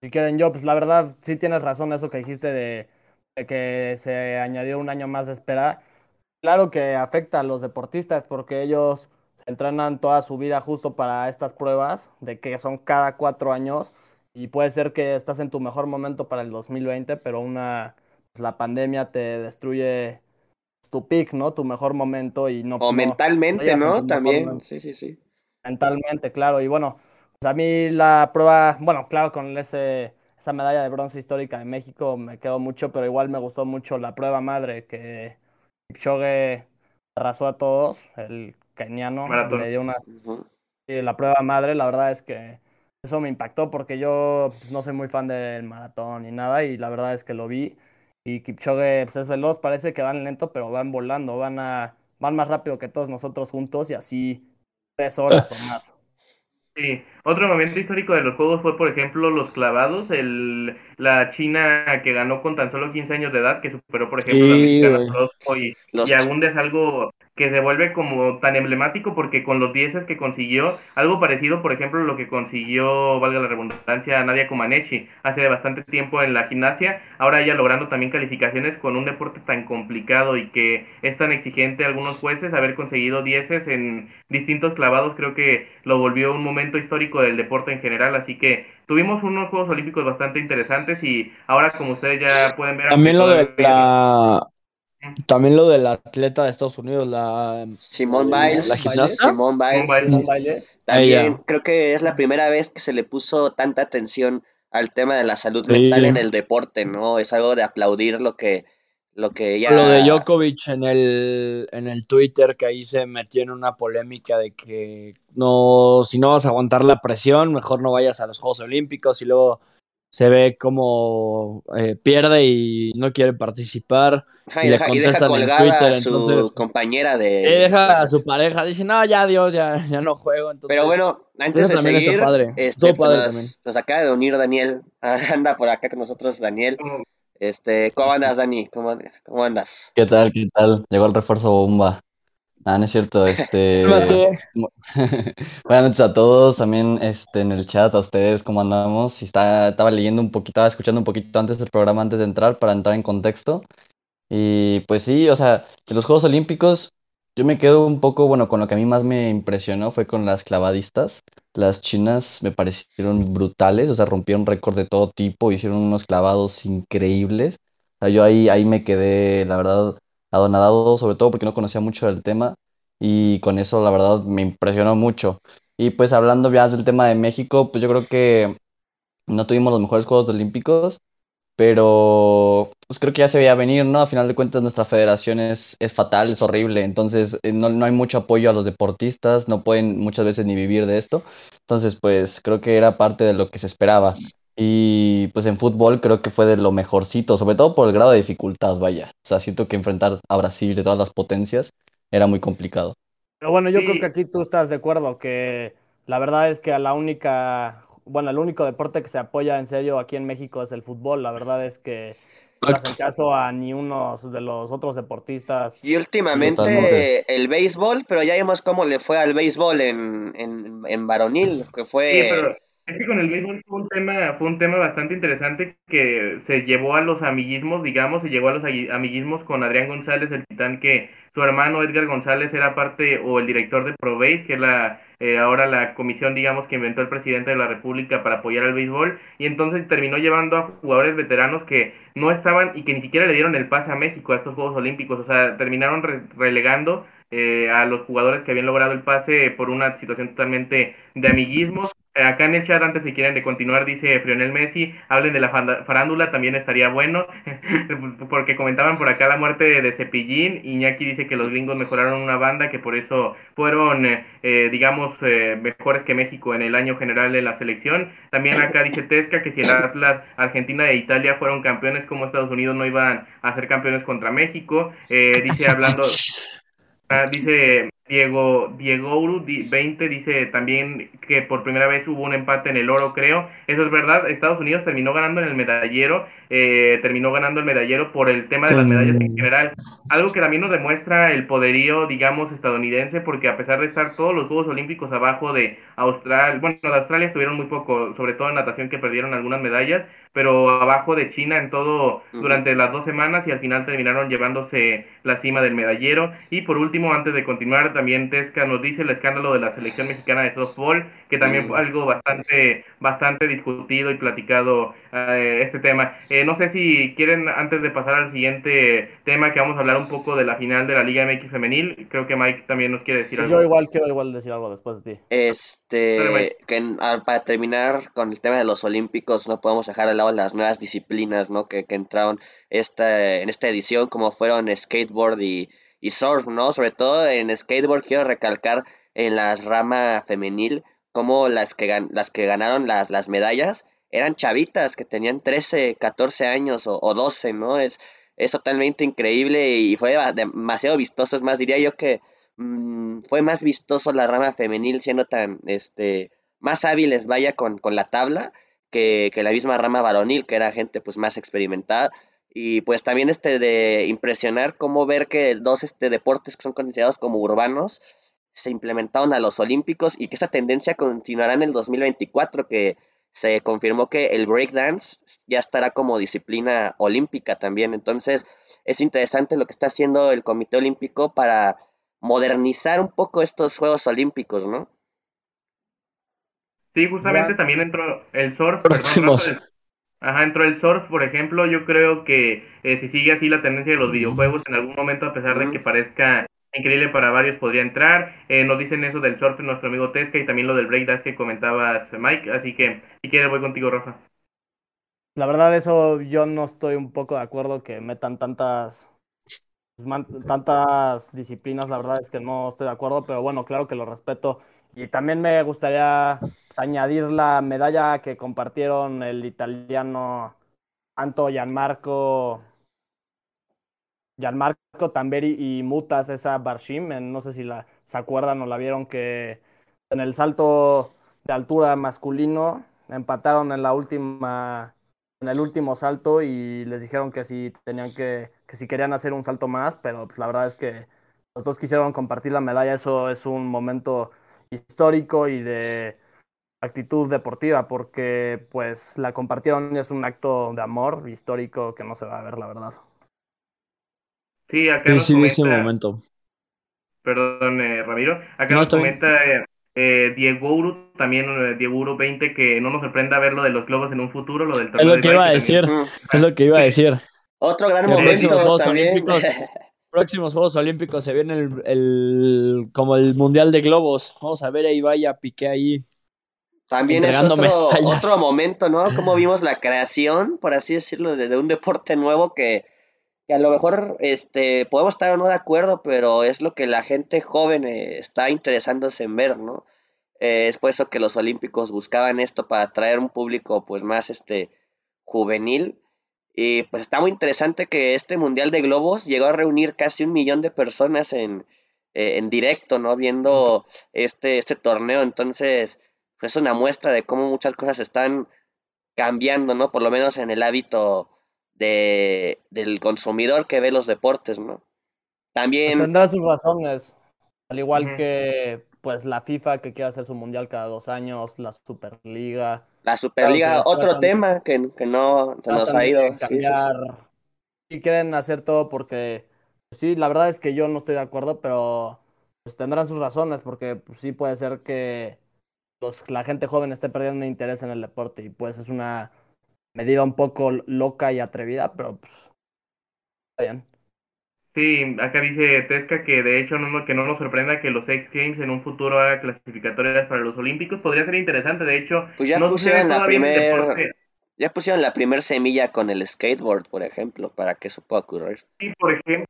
Si quieren yo, pues la verdad sí tienes razón eso que dijiste de que se añadió un año más de espera Claro que afecta a los deportistas porque ellos entrenan toda su vida justo para estas pruebas, de que son cada cuatro años, y puede ser que estás en tu mejor momento para el 2020, pero una pues, la pandemia te destruye tu pick, ¿no? Tu mejor momento y no. O mentalmente, ¿no? También, sí, sí, sí. Mentalmente, claro. Y bueno, pues a mí la prueba, bueno, claro, con ese, esa medalla de bronce histórica de México me quedó mucho, pero igual me gustó mucho la prueba madre que Kipchoge arrasó a todos, el keniano le dio unas la prueba madre, la verdad es que eso me impactó porque yo pues, no soy muy fan del maratón ni nada y la verdad es que lo vi. Y Kipchoge pues, es veloz, parece que van lento, pero van volando, van a van más rápido que todos nosotros juntos y así tres horas o más. Sí, otro momento histórico de los juegos fue, por ejemplo, los clavados, el, la China que ganó con tan solo 15 años de edad, que superó, por ejemplo, la mexicana y, y aún es algo que se vuelve como tan emblemático porque con los dieces que consiguió, algo parecido, por ejemplo, lo que consiguió, valga la redundancia, Nadia Comaneci hace bastante tiempo en la gimnasia, ahora ella logrando también calificaciones con un deporte tan complicado y que es tan exigente algunos jueces, haber conseguido dieces en distintos clavados creo que lo volvió un momento histórico del deporte en general, así que tuvimos unos Juegos Olímpicos bastante interesantes y ahora como ustedes ya pueden ver... También lo de la También lo del atleta de Estados Unidos, la Simón la- Biles, la gimnasta. Simón Biles, Simone. También Ella. creo que es la primera vez que se le puso tanta atención al tema de la salud Sí. mental en el deporte, ¿no? Es algo de aplaudir lo que, lo que ella... Lo de Djokovic en el, en el Twitter, que ahí se metió en una polémica de que no, si no vas a aguantar la presión, mejor no vayas a los Juegos Olímpicos y luego se ve como eh, pierde y no quiere participar. Ajá, y y, le deja, y deja en Twitter, a su entonces- compañera de... Y deja a su pareja, dice, no, ya Dios, ya, [laughs] ya no juego. Entonces, Pero bueno, antes de seguir, padre. este, Estuvo padre nos, también. nos acaba de unir Daniel. [laughs] Anda por acá con nosotros, Daniel. Como- Este, ¿cómo andas, Dani? ¿Cómo, cómo andas? ¿Qué tal? ¿Qué tal? Llegó el refuerzo bomba. Ah, no es cierto, [laughs] este... [laughs] Buenas noches a todos, también este, en el chat, a ustedes, ¿cómo andamos? Está, estaba leyendo un poquito, estaba escuchando un poquito antes del programa, antes de entrar, para entrar en contexto. Y pues sí, o sea, de los Juegos Olímpicos, yo me quedo un poco, bueno, con lo que a mí más me impresionó fue con las clavadistas. Las chinas me parecieron brutales, o sea, rompieron récord de todo tipo, hicieron unos clavados increíbles. O sea, yo ahí, ahí me quedé, la verdad, adonadado, sobre todo porque no conocía mucho del tema y con eso la verdad me impresionó mucho. Y pues hablando ya del tema de México, pues yo creo que no tuvimos los mejores Juegos Olímpicos, pero pues creo que ya se veía venir, ¿no? A final de cuentas nuestra federación es, es fatal, es horrible, entonces eh, no, no hay mucho apoyo a los deportistas, no pueden muchas veces ni vivir de esto, entonces pues creo que era parte de lo que se esperaba. Y pues en fútbol creo que fue de lo mejorcito, sobre todo por el grado de dificultad, vaya. O sea, siento que enfrentar a Brasil de todas las potencias era muy complicado. Pero bueno, yo Sí. creo que aquí tú estás de acuerdo que la verdad es que a la única, bueno, el único deporte que se apoya en serio aquí en México es el fútbol. La verdad es que no hacen caso a ni uno de los otros deportistas. Y últimamente Totalmente. el béisbol, pero ya vimos cómo le fue al béisbol en, en, en varonil, que fue... Sí, pero es que con el béisbol fue un tema, fue un tema bastante interesante que se llevó a los amiguismos, digamos, se llegó a los amiguismos con Adrián González, el titán que su hermano Edgar González era parte o el director de ProBase, que es la eh, ahora la comisión, digamos, que inventó el presidente de la República para apoyar al béisbol, y entonces terminó llevando a jugadores veteranos que no estaban y que ni siquiera le dieron el pase a México a estos Juegos Olímpicos, o sea, terminaron re- relegando eh, a los jugadores que habían logrado el pase por una situación totalmente de amiguismo. Eh, acá en el chat, antes si quieren de continuar, dice Frionel Messi, hablen de la farándula, también estaría bueno, [laughs] porque comentaban por acá la muerte de, de Cepillín, Iñaki dice que los gringos mejoraron una banda, que por eso fueron, eh, eh, digamos, eh, mejores que México en el año general de la selección. También acá dice Tesca que si el Atlas, Argentina e Italia fueron campeones, como Estados Unidos no iban a ser campeones contra México. Eh, dice hablando... [laughs] Ah, dice Diego Diego Uru di- 20 dice también que por primera vez hubo un empate en el oro, creo. Eso es verdad. Estados Unidos terminó ganando en el medallero, eh, terminó ganando el medallero por el tema de las medallas en general. Algo que también nos demuestra el poderío, digamos, estadounidense, porque a pesar de estar todos los Juegos Olímpicos abajo de Australia, bueno, de Australia estuvieron muy poco, sobre todo en natación que perdieron algunas medallas, pero abajo de China en todo durante las dos semanas y al final terminaron llevándose la cima del medallero. Y por último, antes de continuar, también Tesca nos dice el escándalo de la selección mexicana de softball, que también Mm. fue algo bastante, bastante discutido y platicado eh, este tema. Eh, no sé si quieren, antes de pasar al siguiente tema, que vamos a hablar un poco de la final de la Liga MX femenil, creo que Mike también nos quiere decir Pues algo. yo igual quiero igual decir algo después de ti. Este, que en- ah, para terminar con el tema de los olímpicos, no podemos dejar de lado las nuevas disciplinas, ¿no? Que, que entraron esta, en esta edición, como fueron skateboard y, y surf, ¿no? Sobre todo en skateboard quiero recalcar en la rama femenil, como las que, gan- las que ganaron las, las medallas eran chavitas que tenían 13, 14 años o, o 12, ¿no? Es, es totalmente increíble y fue demasiado vistoso. Es más, diría yo que mm, fue más vistoso la rama femenil siendo tan, este, más hábiles, vaya, con, con la tabla que, que la misma rama varonil, que era gente pues más experimentada. Y pues también este de impresionar cómo ver que dos este, deportes que son considerados como urbanos se implementaron a los olímpicos y que esa tendencia continuará en el 2024, que se confirmó que el breakdance ya estará como disciplina olímpica también. Entonces es interesante lo que está haciendo el Comité Olímpico para modernizar un poco estos Juegos Olímpicos, ¿no? Sí, justamente Ya. también entró el surf, Próximos. Ajá, entró el surf, por ejemplo. Yo creo que eh, si sigue así la tendencia de los videojuegos, en algún momento, a pesar de que parezca increíble para varios, podría entrar. Eh, nos dicen eso del surf nuestro amigo Tesca y también lo del breakdance que comentabas, Mike. Así que, si quieres, voy contigo, Rafa. La verdad, eso yo no estoy un poco de acuerdo que metan tantas tantas disciplinas, la verdad es que no estoy de acuerdo, pero bueno, claro que lo respeto. Y también me gustaría pues, añadir la medalla que compartieron el italiano Anto Gianmarco, Gianmarco Tamberi y Mutas, esa Barshim, no sé si la, se acuerdan o la vieron que en el salto de altura masculino empataron en la última en el último salto y les dijeron que si tenían que, que si querían hacer un salto más, pero pues, la verdad es que los dos quisieron compartir la medalla, eso es un momento histórico y de actitud deportiva, porque pues la compartieron y es un acto de amor histórico que no se va a ver, la verdad. Sí, acá nos Sí, comenta, momento. perdón, eh, Ramiro, acá No, nos comenta eh, eh, Diego Uru, también eh, Diego Uru 20, que no nos sorprenda ver lo de los globos en un futuro, lo del Es lo de que iba a también- decir, es lo que iba a decir. Otro gran Que momento Juegos también. Olímpicos, [laughs] próximos Juegos Olímpicos se viene el, el- como el Mundial de Globos. Vamos a ver ahí vaya Piqué ahí. También es otro, momento, ¿no? Como vimos la creación, por así decirlo, de, de un deporte nuevo que, que a lo mejor este, podemos estar o no de acuerdo, pero es lo que la gente joven eh, está interesándose en ver, ¿no? Eh, es por eso que los olímpicos buscaban esto para atraer un público pues más este juvenil. Y pues está muy interesante que este Mundial de Globos llegó a reunir casi un millón de personas en, eh, en directo, ¿no? Viendo este, este torneo. Entonces, pues es una muestra de cómo muchas cosas están cambiando, ¿no? Por lo menos en el hábito de, del consumidor que ve los deportes, ¿no? También, Tendrá sus razones, al igual que pues la FIFA que quiere hacer su mundial cada dos años, la Superliga. la Superliga, Claro que otro tema que, que no se nos ha ido. sí, y quieren hacer todo porque pues, sí, la verdad es que yo no estoy de acuerdo, pero pues tendrán sus razones porque pues, sí puede ser que los, la gente joven esté perdiendo interés en el deporte y pues es una medida un poco loca y atrevida, pero pues está bien. Sí, acá dice Tesca que de hecho no, que no nos sorprenda que los X Games en un futuro haga clasificatorias para los Olímpicos. Podría ser interesante, de hecho, Pues ya no pusieron la primer, ya pusieron la primer semilla con el skateboard, por ejemplo, para que eso pueda ocurrir. Sí, por ejemplo,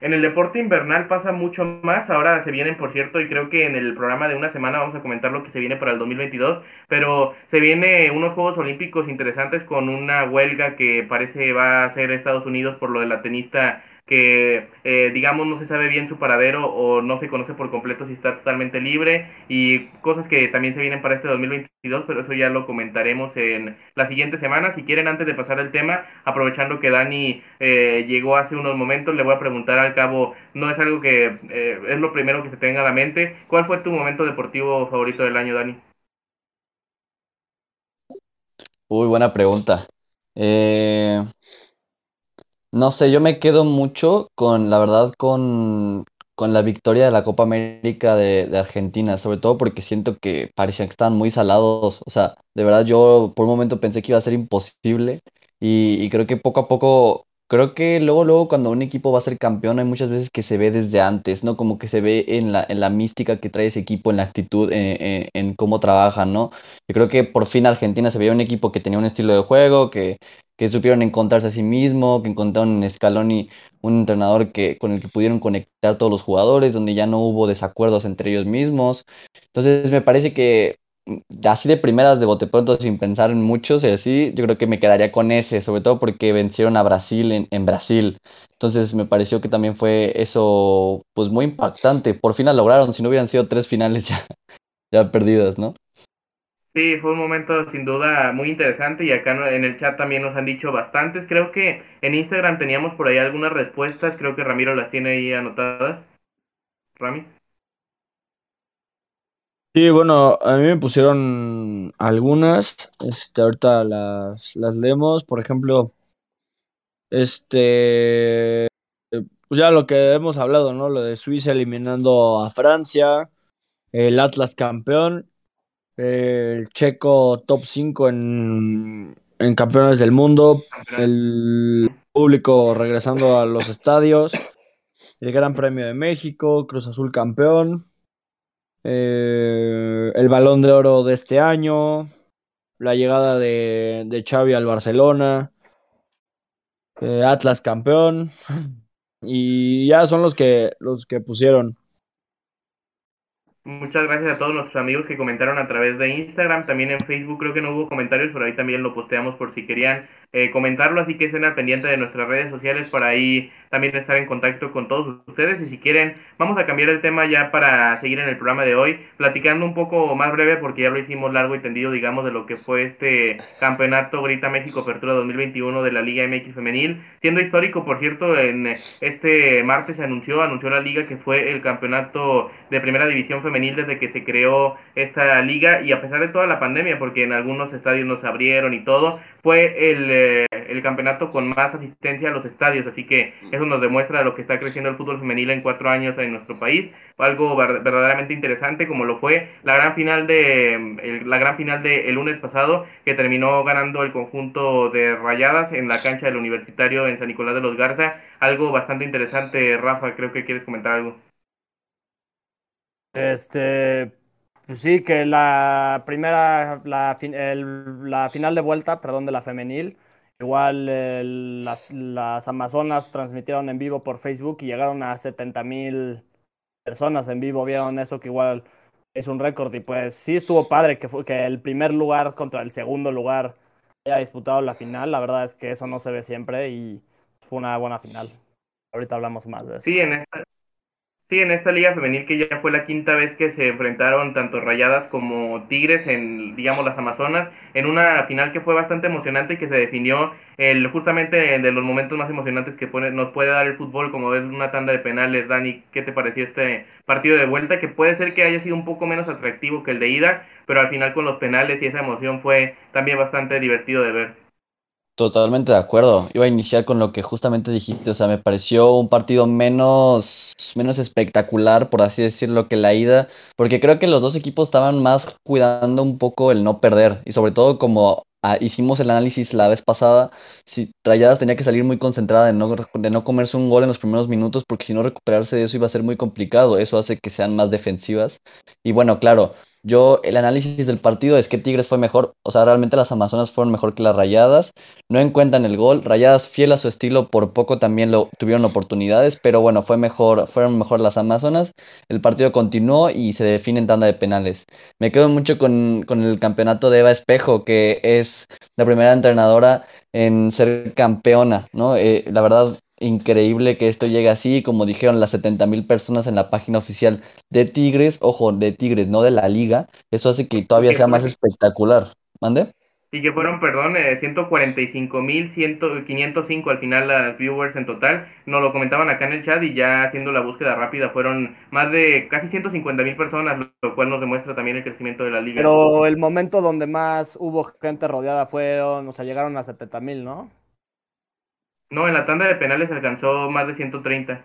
en el deporte invernal pasa mucho más. Ahora se vienen, por cierto, y creo que en el programa de una semana vamos a comentar lo que se viene para el 2022. Pero se viene unos Juegos Olímpicos interesantes con una huelga que parece va a hacer Estados Unidos por lo de la tenista que eh, digamos no se sabe bien su paradero o no se conoce por completo si está totalmente libre y cosas que también se vienen para este 2022, pero eso ya lo comentaremos en la siguiente semana. Si quieren, antes de pasar el tema, aprovechando que Dani eh, llegó hace unos momentos, le voy a preguntar al cabo, no es algo que eh, es lo primero que se tenga a la mente, ¿cuál fue tu momento deportivo favorito del año, Dani? Uy, buena pregunta. Eh, no sé, yo me quedo mucho con, la verdad, con, con la victoria de la Copa América de, Argentina, sobre todo porque siento que parecían que estaban muy salados. O sea, de verdad yo por un momento pensé que iba a ser imposible y, y creo que poco a poco, creo que luego, luego cuando un equipo va a ser campeón hay muchas veces que se ve desde antes, ¿no? Como que se ve en la, en la mística que trae ese equipo, en la actitud, en, en- en cómo trabajan, ¿no? Yo creo que por fin Argentina se veía un equipo que tenía un estilo de juego, que, que supieron encontrarse a sí mismo, que encontraron en Scaloni un entrenador que, con el que pudieron conectar todos los jugadores, donde ya no hubo desacuerdos entre ellos mismos. Entonces me parece que mm, así de primeras, de bote pronto, sin pensar en muchos y así, yo creo que me quedaría con ese, sobre todo porque vencieron a Brasil en, Brasil. Entonces me pareció que también fue eso, pues muy impactante. Por fin la lograron, si no hubieran sido tres finales [laughs] ya perdidas, ¿no? Sí, fue un momento sin duda muy interesante y acá en el chat también nos han dicho bastantes. Creo que en Instagram teníamos por ahí algunas respuestas, creo que Ramiro las tiene ahí anotadas. Rami. Sí, bueno, a mí me pusieron algunas, este, ahorita las, las leemos, por ejemplo, este, pues ya lo que hemos hablado, ¿no? Lo de Suiza eliminando a Francia, el Atlas campeón, el Checo top 5 en, en campeones del mundo, el público regresando a los estadios, el Gran Premio de México, Cruz Azul campeón, eh, el Balón de Oro de este año, la llegada de, de Xavi al Barcelona, eh, Atlas campeón, [laughs] y ya son los que, los que pusieron. Muchas gracias a todos nuestros amigos que comentaron a través de Instagram, también en Facebook creo que no hubo comentarios, pero ahí también lo posteamos por si querían eh, comentarlo, así que estén al pendiente de nuestras redes sociales para ahí también estar en contacto con todos ustedes. Y si quieren vamos a cambiar el tema ya para seguir en el programa de hoy, platicando un poco más breve porque ya lo hicimos largo y tendido digamos de lo que fue este campeonato Grita México Apertura 2021 de la Liga MX Femenil, siendo histórico por cierto, en este martes se anunció, anunció la liga que fue el campeonato de primera división femenil desde que se creó esta liga y a pesar de toda la pandemia, porque en algunos estadios no se abrieron y todo, fue el, eh, el campeonato con más asistencia a los estadios, así que eso nos demuestra lo que está creciendo el fútbol femenil en cuatro años en nuestro país, algo verdaderamente interesante como lo fue la gran final de la gran final de el lunes pasado que terminó ganando el conjunto de Rayadas en la cancha del Universitario en San Nicolás de los Garza, algo bastante interesante, Rafa, creo que quieres comentar algo. Este, sí, que la primera, la, la final de vuelta, perdón, de la femenil, igual las, las, Amazonas transmitieron en vivo por Facebook y llegaron a 70 mil personas en vivo, vieron eso que igual es un récord y pues sí estuvo padre que, fue, que el primer lugar contra el segundo lugar haya disputado la final, la verdad es que eso no se ve siempre y fue una buena final. Ahorita hablamos más de eso. Sí, en esta, Sí, en esta liga femenil que ya fue la quinta vez que se enfrentaron tanto Rayadas como Tigres en, digamos, las Amazonas, en una final que fue bastante emocionante y que se definió el, justamente de los momentos más emocionantes que nos puede dar el fútbol, como es una tanda de penales. Dani, ¿qué te pareció este partido de vuelta? Que puede ser que haya sido un poco menos atractivo que el de ida, pero al final con los penales y esa emoción fue también bastante divertido de ver. Totalmente de acuerdo. Iba a iniciar con lo que justamente dijiste. O sea, me pareció un partido menos, menos espectacular, por así decirlo, que la ida. Porque creo que los dos equipos estaban más cuidando un poco el no perder. Y sobre todo como ah, hicimos el análisis la vez pasada, si Rayadas tenía que salir muy concentrada de no, de no comerse un gol en los primeros minutos, porque si no recuperarse de eso iba a ser muy complicado. Eso hace que sean más defensivas. Y bueno, claro, yo, el análisis del partido es que Tigres fue mejor, o sea, realmente las Amazonas fueron mejor que las Rayadas, no encuentran el gol, Rayadas fiel a su estilo, por poco también tuvieron oportunidades, pero bueno, fue mejor, fueron mejor las Amazonas, el partido continuó y se define en tanda de penales. Me quedo mucho con, con el campeonato de Eva Espejo, que es la primera entrenadora en ser campeona, ¿no? Eh, la verdad, increíble que esto llegue así, como dijeron las 70 mil personas en la página oficial de Tigres, ojo, de Tigres, no de la liga, eso hace que todavía sea más espectacular. ¿Mande? Y que fueron, perdón, eh, 145 mil 505 al final las viewers en total. Nos lo comentaban acá en el chat y ya haciendo la búsqueda rápida fueron más de casi 150 mil personas, lo cual nos demuestra también el crecimiento de la liga. Pero el momento donde más hubo gente rodeada fueron, o sea, llegaron a 70 mil, ¿no? No, en la tanda de penales alcanzó más de 130.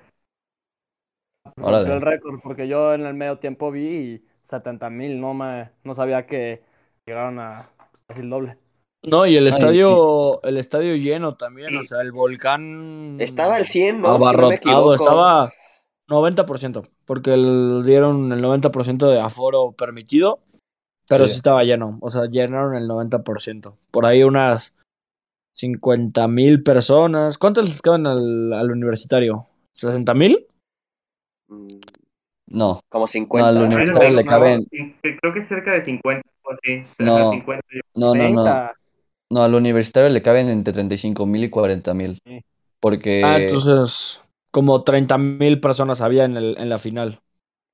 el récord, porque yo en el medio tiempo vi 70 mil, no, me, no sabía que llegaron a casi el doble. No, y el estadio, el estadio lleno también, o sea, el volcán... Estaba al 100, ¿no? Abarrotado, estaba 90%, porque el, dieron el 90% de aforo permitido, pero sí. sí estaba lleno, o sea, llenaron el 90%. Por ahí unas 50 mil personas. ¿Cuántos les quedan al, al universitario? ¿60 mil? Mm, No, Como no, 50. al universitario le caben. Creo que es cerca de 50, o sí, No. 50, yo- No, no, no. 30. No, al universitario le caben entre 35 mil y 40 mil. Sí. Porque. Ah, entonces, como 30 mil personas había en, el, en la final.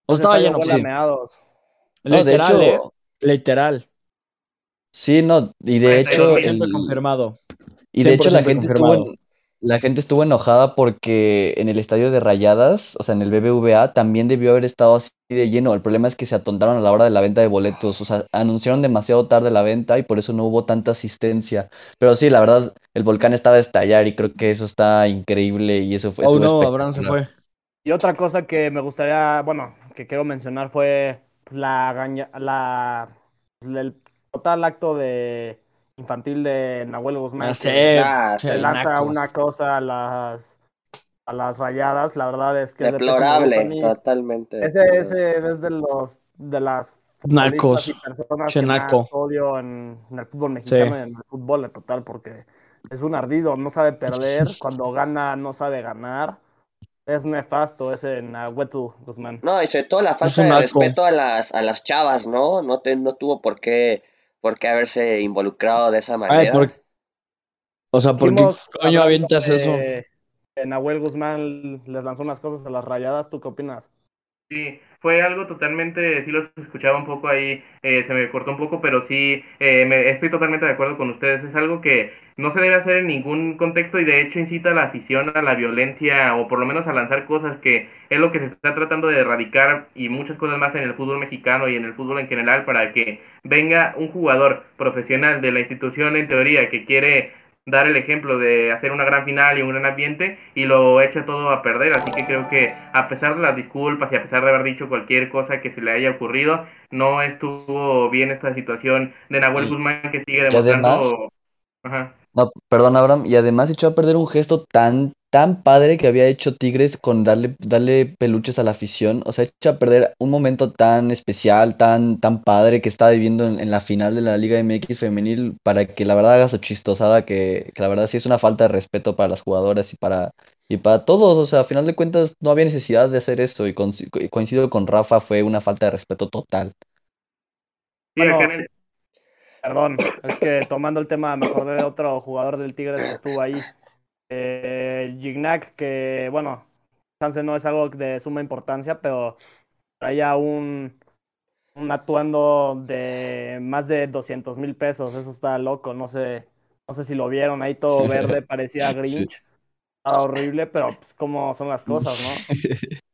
O Ese estaba lleno. sí. No, de Literal, hecho. ¿eh? Literal. Sí, no. Y de hecho. 42,000 el- confirmado. Y de hecho la 100% gente estuvo, confirmado. la gente estuvo enojada porque en el estadio de Rayadas, o sea, en el BBVA, también debió haber estado así de lleno. El problema es que se atontaron a la hora de la venta de boletos, o sea, anunciaron demasiado tarde la venta y por eso no hubo tanta asistencia. Pero sí, la verdad, el volcán estaba a estallar y creo que eso está increíble y eso fue, Oh, estuvo no, Abraham se espectacular. fue. Y otra cosa que me gustaría, bueno, que quiero mencionar fue la, la el total acto de infantil de Nahuel Guzmán. Ya que sé, Ah, se sí. lanza naco. una cosa a las, a las rayadas, la verdad es que es de Deplorable. A mí totalmente. Ese, deplorable. ese es de los de las Nacos. personas Che que más naco. odio en, en el fútbol mexicano y en el fútbol en total, porque es un ardido, no sabe perder, [laughs] cuando gana no sabe ganar. Es nefasto ese Nahuetu Guzmán. No, y sobre todo la falta de respeto a las, a las chavas, ¿no? No, te, no tuvo por qué, por qué haberse involucrado de esa Ay, manera. por- O sea, ¿por qué coño avientas de- eso? Nahuel Guzmán les lanzó unas cosas a las rayadas, ¿tú qué opinas? Sí, fue algo totalmente, sí los escuchaba un poco ahí, eh, se me cortó un poco, pero sí, eh, me, estoy totalmente de acuerdo con ustedes. Es algo que no se debe hacer en ningún contexto y de hecho incita a la afición a la violencia o por lo menos a lanzar cosas que es lo que se está tratando de erradicar y muchas cosas más en el fútbol mexicano y en el fútbol en general para que venga un jugador profesional de la institución en teoría que quiere dar el ejemplo de hacer una gran final y un gran ambiente y lo echa todo a perder. Así que creo que a pesar de las disculpas y a pesar de haber dicho cualquier cosa que se le haya ocurrido, no estuvo bien esta situación de Nahuel Y- Guzmán que sigue y además- demostrando... Ajá. No, perdón, Abraham, y además echó a perder un gesto tan, tan padre que había hecho Tigres con darle, darle peluches a la afición. O sea, echó a perder un momento tan especial, tan, tan padre que estaba viviendo en, en la final de la Liga MX femenil para que la verdad haga su chistosada, que, que la verdad sí es una falta de respeto para las jugadoras y para, y para todos. O sea, a final de cuentas no había necesidad de hacer eso y coinci- y coincido con Rafa, fue una falta de respeto total. Bueno, Perdón, es que tomando el tema, me acordé de otro jugador del Tigres que estuvo ahí. Eh, Gignac, que bueno, chance no es algo de suma importancia, pero traía un, un atuendo de más de 200 mil pesos. Eso está loco, no sé, no sé si lo vieron ahí todo [laughs] verde, parecía Grinch. Estaba horrible, pero pues como son las cosas, ¿no? [laughs]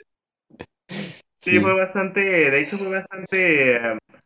Sí, fue bastante, de hecho fue bastante,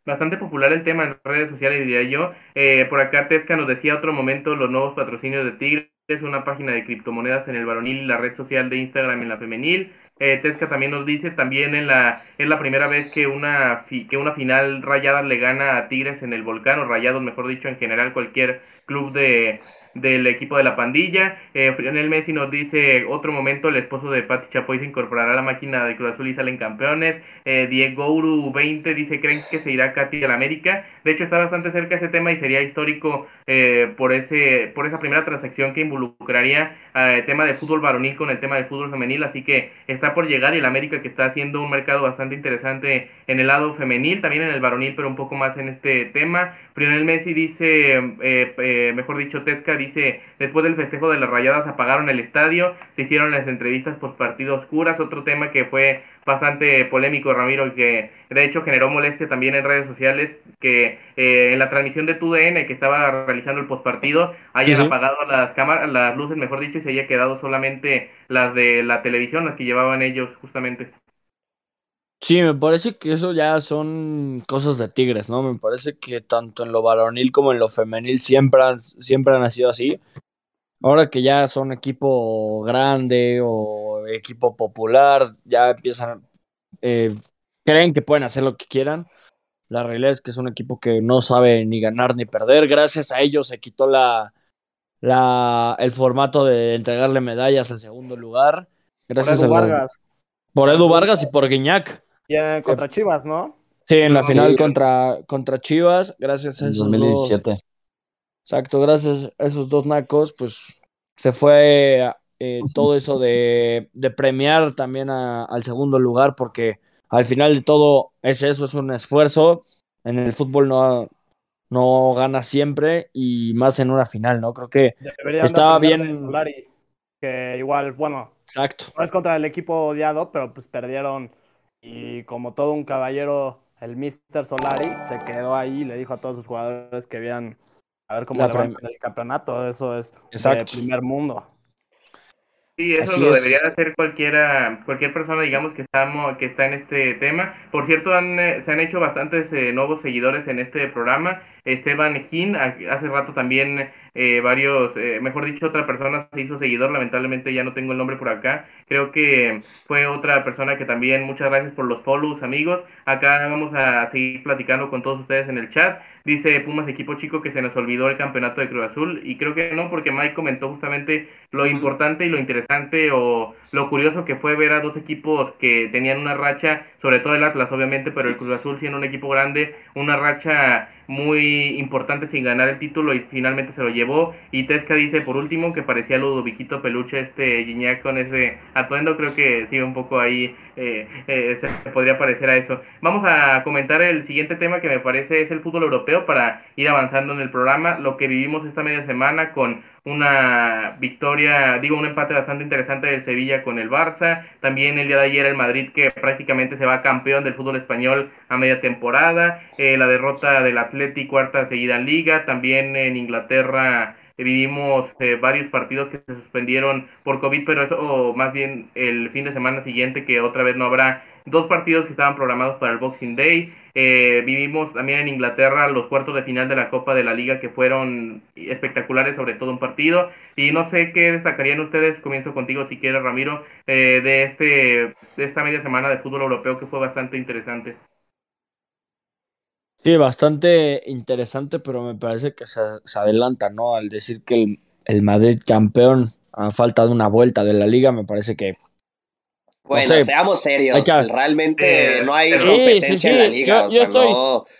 bastante popular el tema en redes sociales, diría yo. Eh, por acá Tesca nos decía otro momento los nuevos patrocinios de Tigres, una página de criptomonedas en el varonil y la red social de Instagram en la femenil. Eh, Tesca también nos dice, también en la, es la primera vez que una, que una final rayada le gana a Tigres en el Volcán, o rayados, mejor dicho, en general cualquier club de, del equipo de la pandilla. Eh, Lionel Messi nos dice, otro momento, el esposo de Pati Chapoy se incorporará a la máquina de Cruz Azul y salen campeones. Eh, Diego Uru 20 dice, ¿creen que se irá Katy al América? De hecho, está bastante cerca ese tema y sería histórico eh, por, ese, por esa primera transacción que involucraría el tema de fútbol varonil con el tema de fútbol femenil. Así que está por llegar y el América que está haciendo un mercado bastante interesante en el lado femenil, también en el varonil, pero un poco más en este tema. Lionel Messi dice, eh, eh, mejor dicho, Tesca dice, después del festejo de las rayadas apagaron el estadio, se hicieron las entrevistas post partido oscuras, otro tema que fue bastante polémico, Ramiro, y que de hecho generó molestia también en redes sociales, que eh, en la transmisión de TUDN que estaba realizando el postpartido hayan Sí, sí. apagado las cámaras, las luces, mejor dicho, y se haya quedado solamente las de la televisión, las que llevaban ellos justamente. Sí, me parece que eso ya son cosas de Tigres, ¿no? Me parece que tanto en lo varonil como en lo femenil siempre han, siempre han sido así. Ahora que ya son equipo grande o equipo popular, ya empiezan, eh, creen que pueden hacer lo que quieran. La realidad es que es un equipo que no sabe ni ganar ni perder. Gracias a ellos se quitó la, la, el formato de entregarle medallas al segundo lugar. Por Gracias Edu a los- Vargas. por Edu Vargas y por Guiñac. Y eh, contra Chivas, ¿no? Sí, en la Sí. final contra, contra Chivas, gracias a esos dos. 2017. Exacto, gracias a esos dos nacos, pues se fue eh, todo eso de, de premiar también a- al segundo lugar, porque al final de todo es eso, es un esfuerzo. En el fútbol no, no gana siempre y más en una final, ¿no? Creo que Deberían Estaba bien- Solari, que igual, bueno, exacto. no es contra el equipo odiado, pero pues perdieron. Y como todo un caballero, el Mr. Solari se quedó ahí y le dijo a todos sus jugadores que vieran a ver cómo levantan el campeonato. Eso es Exacto. de primer mundo. Sí, eso Así lo es. debería de hacer cualquiera, cualquier persona, digamos, que está, que está en este tema. Por cierto, han, eh, se han hecho bastantes eh, nuevos seguidores en este programa. Esteban Gin, hace rato también eh, varios, eh, mejor dicho, otra persona se hizo seguidor, lamentablemente ya no tengo el nombre por acá, creo que fue otra persona que también, muchas gracias por los follows amigos, acá vamos a seguir platicando con todos ustedes en el chat, dice Pumas equipo chico que se nos olvidó el campeonato de Cruz Azul. Y creo que no porque Mike comentó justamente lo importante y lo interesante o lo curioso que fue ver a dos equipos que tenían una racha, sobre todo el Atlas obviamente, pero el Cruz Azul siendo un equipo grande, una racha muy importante sin ganar el título y finalmente se lo llevó. Y Tesca dice por último que parecía Ludoviquito Peluche, este Gignac con ese atuendo, creo que sí, un poco ahí eh, eh, se podría parecer a eso. Vamos a comentar el siguiente tema que me parece es el fútbol europeo para ir avanzando en el programa, lo que vivimos esta media semana con una victoria, digo, un empate bastante interesante del Sevilla con el Barça, también el día de ayer el Madrid que prácticamente se va campeón del fútbol español a media temporada, eh, la derrota del Atleti cuarta seguida liga, también en Inglaterra vivimos eh, varios partidos que se suspendieron por COVID, pero eso o más bien el fin de semana siguiente que otra vez no habrá dos partidos que estaban programados para el Boxing Day. Eh, vivimos también en Inglaterra los cuartos de final de la Copa de la Liga que fueron espectaculares, sobre todo un partido. Y no sé qué destacarían ustedes, comienzo contigo si quieres, Ramiro, de, este, de esta media semana de fútbol europeo que fue bastante interesante. Sí, bastante interesante, pero me parece que se, adelanta, ¿no? Al decir que el, el, Madrid campeón a falta de una vuelta de la liga, me parece que bueno, seamos serios. Realmente no hay competencia en la liga. Yo, estoy,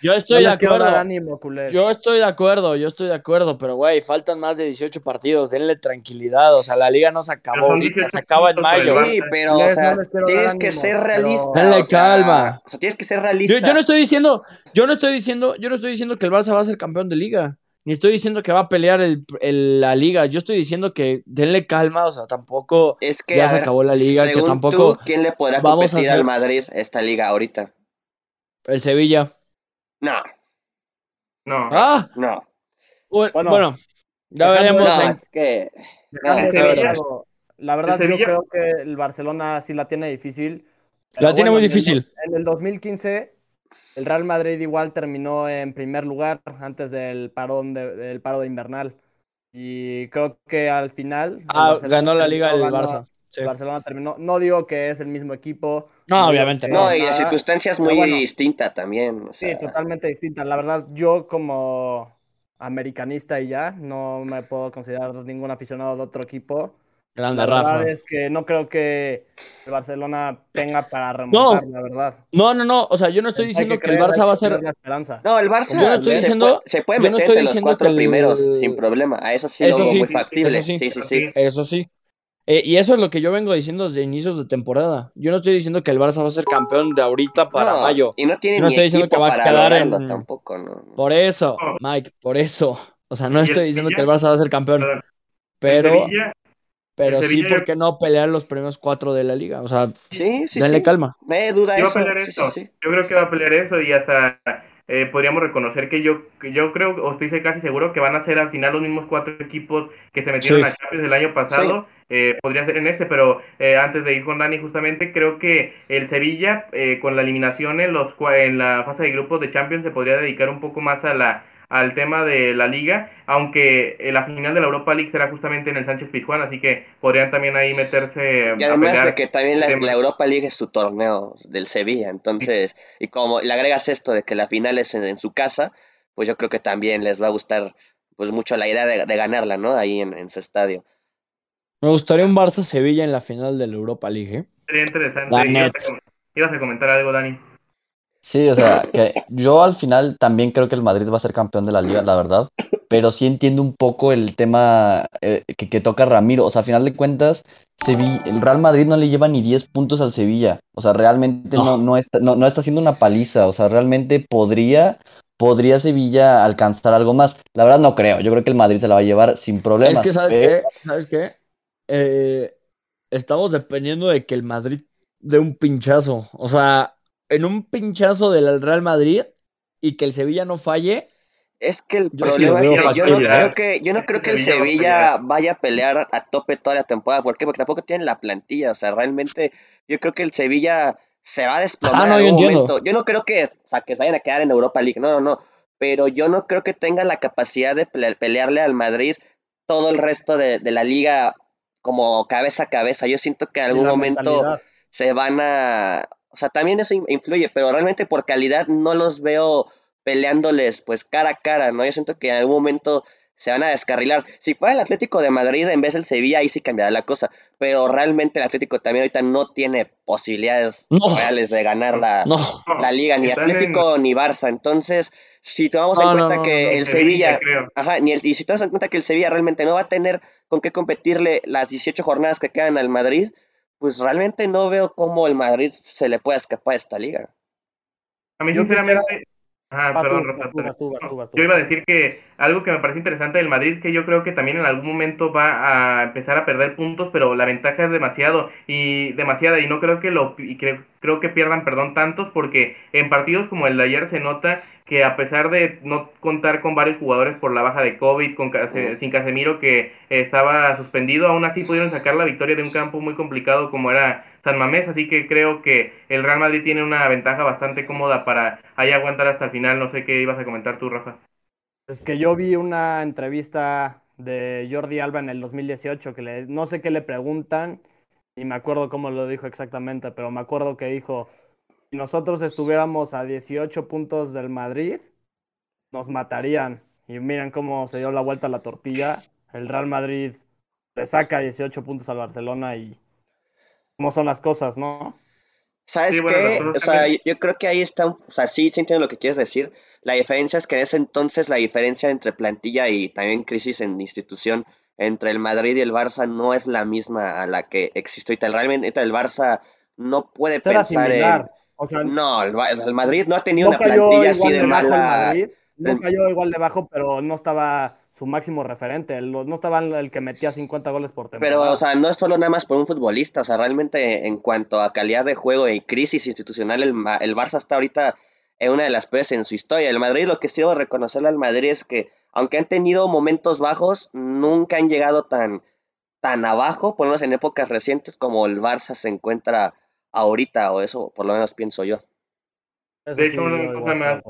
yo estoy de acuerdo. yo estoy de acuerdo, yo estoy de acuerdo, pero güey, faltan más de 18 partidos. Denle tranquilidad. O sea, la liga no se acabó ahorita, se acaba en mayo. Sí, pero o sea, tienes que ser realista. Denle calma. O sea, tienes que ser realista. Yo, yo, no estoy diciendo, yo no estoy diciendo, yo no estoy diciendo que el Barça va a ser campeón de liga. Ni estoy diciendo que va a pelear el, la liga. Yo estoy diciendo que denle calma. O sea, tampoco es que, ya se acabó la liga. Que tampoco. ¿Quién le podrá competir al Madrid esta liga ahorita? El Sevilla. No. No. Ah. No. Bueno, ya veremos. es que. la verdad, yo creo que el Barcelona sí la tiene difícil. La tiene muy difícil. en el 2015 el Real Madrid igual terminó en primer lugar antes del parón de, del paro de invernal. Y creo que al final. Ah, ganó la liga el Barça. Barcelona terminó. No digo que es el mismo equipo. No, obviamente no. No, y la circunstancias muy distinta también. Sí, totalmente distinta. La verdad, yo como americanista y ya, no me puedo considerar ningún aficionado de otro equipo. Grande, la verdad es que no creo que el Barcelona tenga para remontar, la verdad. No, no, no. O sea, yo no estoy diciendo que, el Barça va a ser. No, el Barça yo no estoy diciendo, se puede, meter entre los cuatro primeros sin problema. A eso sí eso lo sí, muy factible. Eso sí, sí, sí, sí. Eso sí. Eh, y eso es lo que yo vengo diciendo desde inicios de temporada. Yo no estoy diciendo que el Barça va a ser campeón de ahorita para mayo. Y no tiene no estoy diciendo que va a quedar en. Tampoco, no. Por eso, Mike, por eso. O sea, no estoy diciendo que el Barça va a ser campeón. Pero pero sí, ¿por qué no pelear los primeros cuatro de la liga? O sea, sí, sí, denle calma. Me duda eso. Va a pelear eso. Yo creo que va a pelear eso y hasta eh, podríamos reconocer que yo, que yo creo, o estoy casi seguro que van a ser al final los mismos cuatro equipos que se metieron a Champions el año pasado. Eh, podría ser en este, pero eh, antes de ir con Dani, justamente creo que el Sevilla, con la eliminación en, los, en la fase de grupos de Champions, se podría dedicar un poco más a la al tema de la liga, aunque la final de la Europa League será justamente en el Sánchez Pizjuán, así que podrían también ahí meterse. Y además de que también la, Europa League es su torneo del Sevilla, entonces, y como le agregas esto de que la final es en, su casa, pues yo creo que también les va a gustar pues mucho la idea de, ganarla, ¿no? Ahí en, su estadio. Me gustaría un Barça-Sevilla en la final de la Europa League. ¿eh? Sería interesante. Ibas a comentar algo, Dani. Sí, o sea, que yo al final también creo que el Madrid va a ser campeón de la liga, la verdad, pero sí entiendo un poco el tema eh, que, toca Ramiro, o sea, a final de cuentas, el Real Madrid no le lleva ni 10 puntos al Sevilla, o sea, realmente no, no, está, no, está haciendo una paliza, o sea, realmente podría, podría Sevilla alcanzar algo más. La verdad no creo, yo creo que el Madrid se la va a llevar sin problemas. Es que, ¿sabes qué? ¿Sabes qué? Eh, estamos dependiendo de que el Madrid dé un pinchazo, o sea en un pinchazo del Real Madrid y que el Sevilla no falle. Es que el problema es que yo no creo que yo no creo que el Sevilla vaya a pelear a tope toda la temporada. ¿Por qué? Porque tampoco tienen la plantilla. O sea, realmente yo creo que el Sevilla se va a desplomar ah, en algún momento. Yo no creo que, o sea, que se vayan a quedar en Europa League. No, no, no. pero yo no creo que tenga la capacidad de pelearle al Madrid todo el resto de, la liga como cabeza a cabeza. Yo siento que en algún momento se van a... O sea, también eso influye, pero realmente por calidad no los veo peleándoles pues cara a cara, ¿no? Yo siento que en algún momento se van a descarrilar. Si fuera el Atlético de Madrid en vez del Sevilla, ahí sí cambiará la cosa. Pero realmente el Atlético también ahorita no tiene posibilidades reales de ganar la, la liga, ni Atlético ni Barça. Entonces, si tomamos en cuenta que el Sevilla, ajá, ni el, y si tomamos en cuenta que el Sevilla realmente no va a tener con qué competirle las 18 jornadas que quedan al Madrid, pues realmente no veo cómo el Madrid se le pueda escapar a esta liga. A mí, sinceramente, Ah, perdón, Yo iba a decir que algo que me parece interesante del Madrid es que yo creo que también en algún momento va a empezar a perder puntos, pero la ventaja es demasiado y demasiada y no creo que lo y creo, creo que pierdan, perdón, tantos porque en partidos como el de ayer se nota que a pesar de no contar con varios jugadores por la baja de COVID, con, sin Casemiro que estaba suspendido, aún así pudieron sacar la victoria de un campo muy complicado como era San Mamés, así que creo que el Real Madrid tiene una ventaja bastante cómoda para ahí aguantar hasta el final. No sé qué ibas a comentar tú, Rafa. Es que yo vi una entrevista de Jordi Alba en el 2018 que le, no sé qué le preguntan y me acuerdo cómo lo dijo exactamente, pero me acuerdo que dijo, si nosotros estuviéramos a 18 puntos del Madrid, nos matarían. Y miren cómo se dio la vuelta a la tortilla. El Real Madrid le saca 18 puntos al Barcelona y cómo son las cosas, ¿no? ¿Sabes qué? O sea, yo creo que ahí está, o sea, sí, sí entiendo lo que quieres decir. La diferencia es que en ese entonces la diferencia entre plantilla y también crisis en institución entre el Madrid y el Barça no es la misma a la que existe ahorita. Realmente el Barça no puede pensar en no, el, Madrid no ha tenido una plantilla así de, mala. no cayó igual de bajo, pero no estaba su máximo referente. no estaba el que metía 50 goles por temporada. Pero, o sea, no es solo nada más por un futbolista. O sea, realmente en cuanto a calidad de juego y crisis institucional, el, el Barça está ahorita en una de las peores en su historia. El Madrid, lo que sí debo reconocerle al Madrid es que, aunque han tenido momentos bajos, nunca han llegado tan, tan abajo, por lo menos en épocas recientes, como el Barça se encuentra ahorita, o eso por lo menos pienso yo. de hecho, una cosa, más,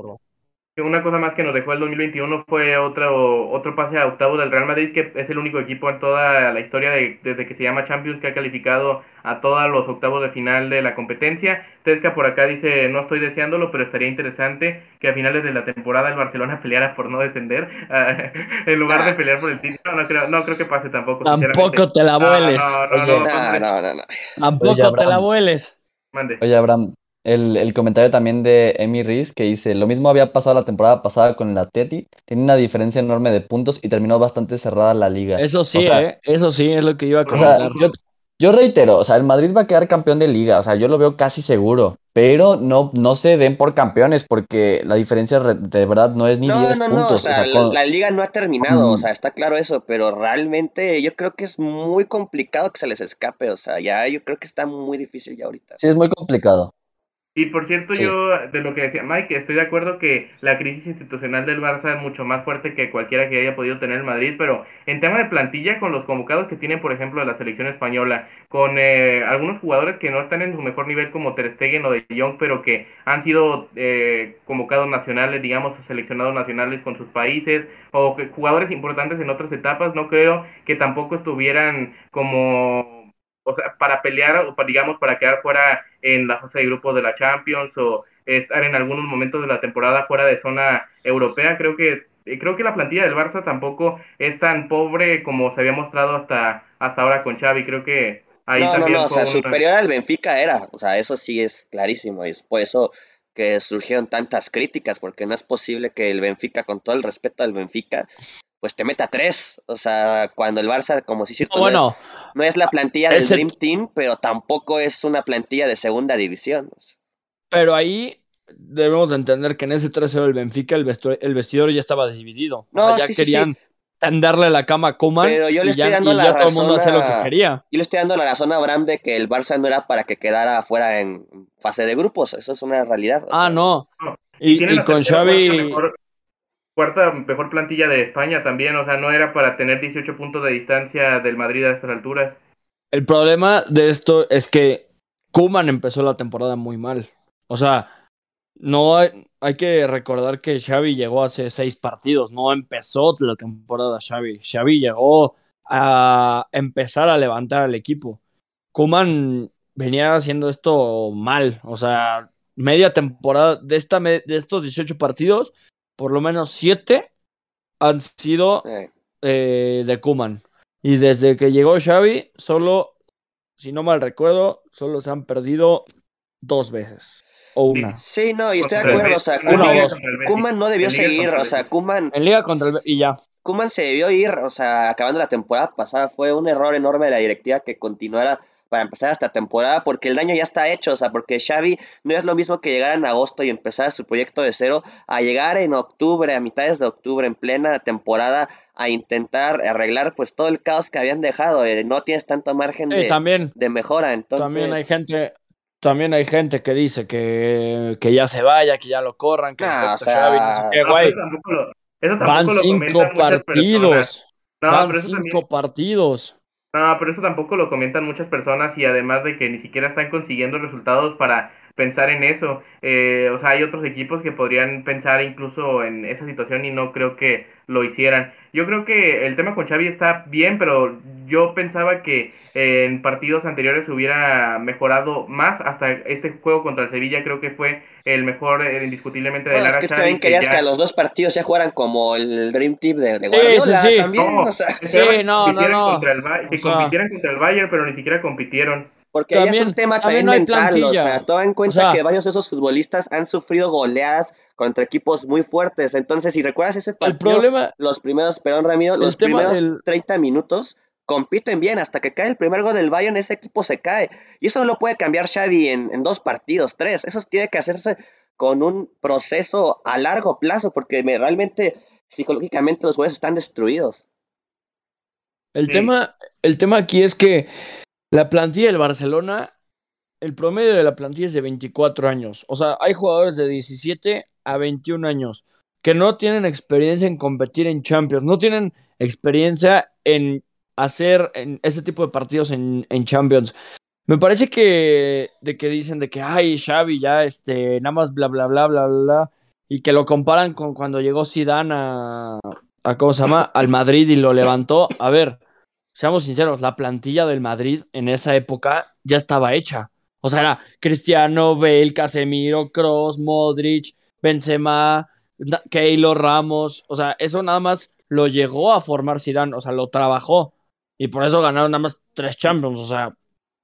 una cosa más que nos dejó el 2021 fue otro, otro pase a octavo del Real Madrid, que es el único equipo en toda la historia de, desde que se llama Champions que ha calificado a todos los octavos de final de la competencia. Tesca por acá dice, no estoy deseándolo, pero estaría interesante que a finales de la temporada el Barcelona [laughs] peleara por no descender, [laughs] en lugar de pelear por el título. No creo, no creo que pase tampoco. Tampoco te la vueles. No, no, no, Tampoco te la vueles. Mande. Oye, Abraham, el, el, comentario también de Emi Riz que dice, lo mismo había pasado la temporada pasada con el Atleti, tiene una diferencia enorme de puntos y terminó bastante cerrada la liga. Eso sí, ¿eh? eso sí es lo que iba a comentar. yo, reitero, o sea, el Madrid va a quedar campeón de liga, o sea, yo lo veo casi seguro, pero no, no se den por campeones porque la diferencia de verdad no es ni 10 puntos. o sea, la, liga no ha terminado, o sea, está claro eso, pero realmente yo creo que es muy complicado que se les escape, o sea, ya yo creo que está muy difícil ya ahorita. Sí, es muy complicado. Y por cierto, yo, de lo que decía Mike, estoy de acuerdo que la crisis institucional del Barça es mucho más fuerte que cualquiera que haya podido tener el Madrid, pero en tema de plantilla, con los convocados que tienen, por ejemplo, la selección española, con eh, algunos jugadores que no están en su mejor nivel como Ter Stegen o De Jong, pero que han sido eh, convocados nacionales, digamos, seleccionados nacionales con sus países, o jugadores importantes en otras etapas, no creo que tampoco estuvieran como o sea, para pelear, o para, digamos, para quedar fuera en la fase de grupos de la Champions o estar en algunos momentos de la temporada fuera de zona europea, creo que eh, creo que la plantilla del Barça tampoco es tan pobre como se había mostrado hasta hasta ahora con Xavi, creo que ahí no, también no, no, o sea, superior al Benfica era, o sea, eso sí es clarísimo, y es por eso que surgieron tantas críticas, porque no es posible que el Benfica, con todo el respeto al Benfica, pues te meta tres. O sea, cuando el Barça, como si cierto, no, es, la plantilla del Dream Team, pero tampoco es una plantilla de segunda división. Pero ahí debemos de entender que en ese 3-0 del Benfica el, el vestidor ya estaba dividido. o sea, ya querían tenderle la cama a Koeman pero yo le estoy dando la razón lo que quería. Yo le estoy dando la razón a Abraham de que el Barça no era para que quedara afuera en fase de grupos. Eso es una realidad. Ah, no. Y, con Xavi cuarta mejor plantilla de España también, o sea, no era para tener 18 puntos de distancia del Madrid a estas alturas. El problema de esto es que Kuman empezó la temporada muy mal. O sea, no, hay que recordar que Xavi llegó hace seis partidos, no empezó la temporada Xavi. Xavi llegó a empezar a levantar al equipo. Kuman venía haciendo esto mal, o sea, media temporada de, esta, de estos 18 partidos, por lo menos 7 han sido Eh, eh, de Kuman. Y desde que llegó Xavi, solo, si no mal recuerdo, solo se han perdido dos veces. O una. Sí, no, y estoy de acuerdo, o sea. Kuman no debió seguir, o sea. Kuman, En Liga contra el... Y ya. Kuman se debió ir, o sea, acabando la temporada pasada, fue un error enorme de la directiva que continuara para empezar esta temporada, porque el daño ya está hecho, o sea, porque Xavi no es lo mismo que llegar en agosto y empezar su proyecto de cero, a llegar en octubre, a mitades de octubre, en plena temporada, a intentar arreglar pues todo el caos que habían dejado, eh, no tienes tanto margen Sí, de, también, de mejora, entonces... también hay gente... También hay gente que dice que, que ya se vaya, que ya lo corran, que Ah, o sea, Xavi, no sé qué, No, pero güey. eso tampoco lo, eso tampoco Van cinco partidos. No, Van cinco también- partidos. No, pero eso tampoco lo comentan muchas personas y además de que ni siquiera están consiguiendo resultados para pensar en eso. Eh, o sea, hay otros equipos que podrían pensar incluso en esa situación y no creo que lo hicieran. Yo creo que el tema con Xavi está bien, pero yo pensaba que eh, en partidos anteriores hubiera mejorado más. Hasta este juego contra el Sevilla creo que fue el mejor eh, indiscutiblemente de Bueno, es Lara que Xavi, también querías ya- que a los dos partidos ya jugaran como el Dream Team de, de Sí, Guardiola sí, sí. también, No, [laughs] o sea, que no, no, compitieran no. contra el que O sea- compitieran contra el Bayern, pero ni siquiera compitieron. porque ahí es También- un tema también también no mental, o sea, toma en cuenta O sea- que varios de esos futbolistas han sufrido goleadas contra equipos muy fuertes, entonces si recuerdas ese El partido, problema, los primeros, perdón Ramiro, los primeros del- 30 minutos compiten bien, hasta que cae el primer gol del Bayern ese equipo se cae, y eso no lo puede cambiar Xavi en, en dos partidos, tres, eso tiene que hacerse con un proceso a largo plazo, porque me- realmente psicológicamente los jugadores están destruidos. el Sí. tema, el tema aquí es que la plantilla del Barcelona, el promedio de la plantilla es de 24 años. O sea, hay jugadores de 17 a 21 años que no tienen experiencia en competir en Champions, no tienen experiencia en hacer en ese tipo de partidos en, en Champions. Me parece que de que dicen de que ay Xavi ya este nada más bla bla bla bla bla y que lo comparan con cuando llegó Zidane a, a ¿cómo se llama? al Madrid y lo levantó. A ver, seamos sinceros, la plantilla del Madrid en esa época ya estaba hecha. O sea, era Cristiano, Bale, Casemiro, Kroos, Modric, Benzema, Keylor Ramos, o sea, eso nada más lo llegó a formar Zidane, o sea, lo trabajó y por eso ganaron nada más tres Champions, o sea,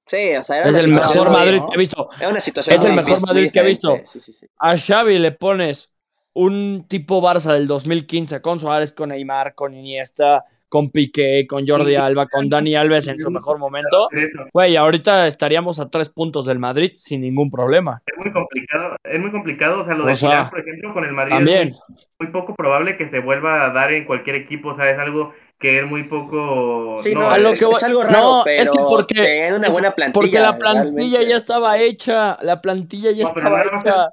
Sí, o sea, era es el mejor Madrid ¿no? que he visto. Era una situación Es el mejor difícil, Madrid que he visto. diferente. Sí, sí, sí. A Xavi le pones un tipo Barça del 2015 con Suárez, con Neymar, con Iniesta, con Piqué, con Jordi Alba, con Dani Alves en su mejor momento. Güey, ahorita estaríamos a tres puntos del Madrid sin ningún problema. Es muy complicado, es muy complicado, o sea, lo de O sea, por ejemplo, con el Madrid También. es muy, poco probable que se vuelva a dar en cualquier equipo, o sea, es algo que es muy poco... Sí, no, A es, lo es- que es algo raro, no, pero es que porque- una es buena plantilla. Porque la plantilla realmente. ya estaba hecha, la plantilla ya No, estaba hecha.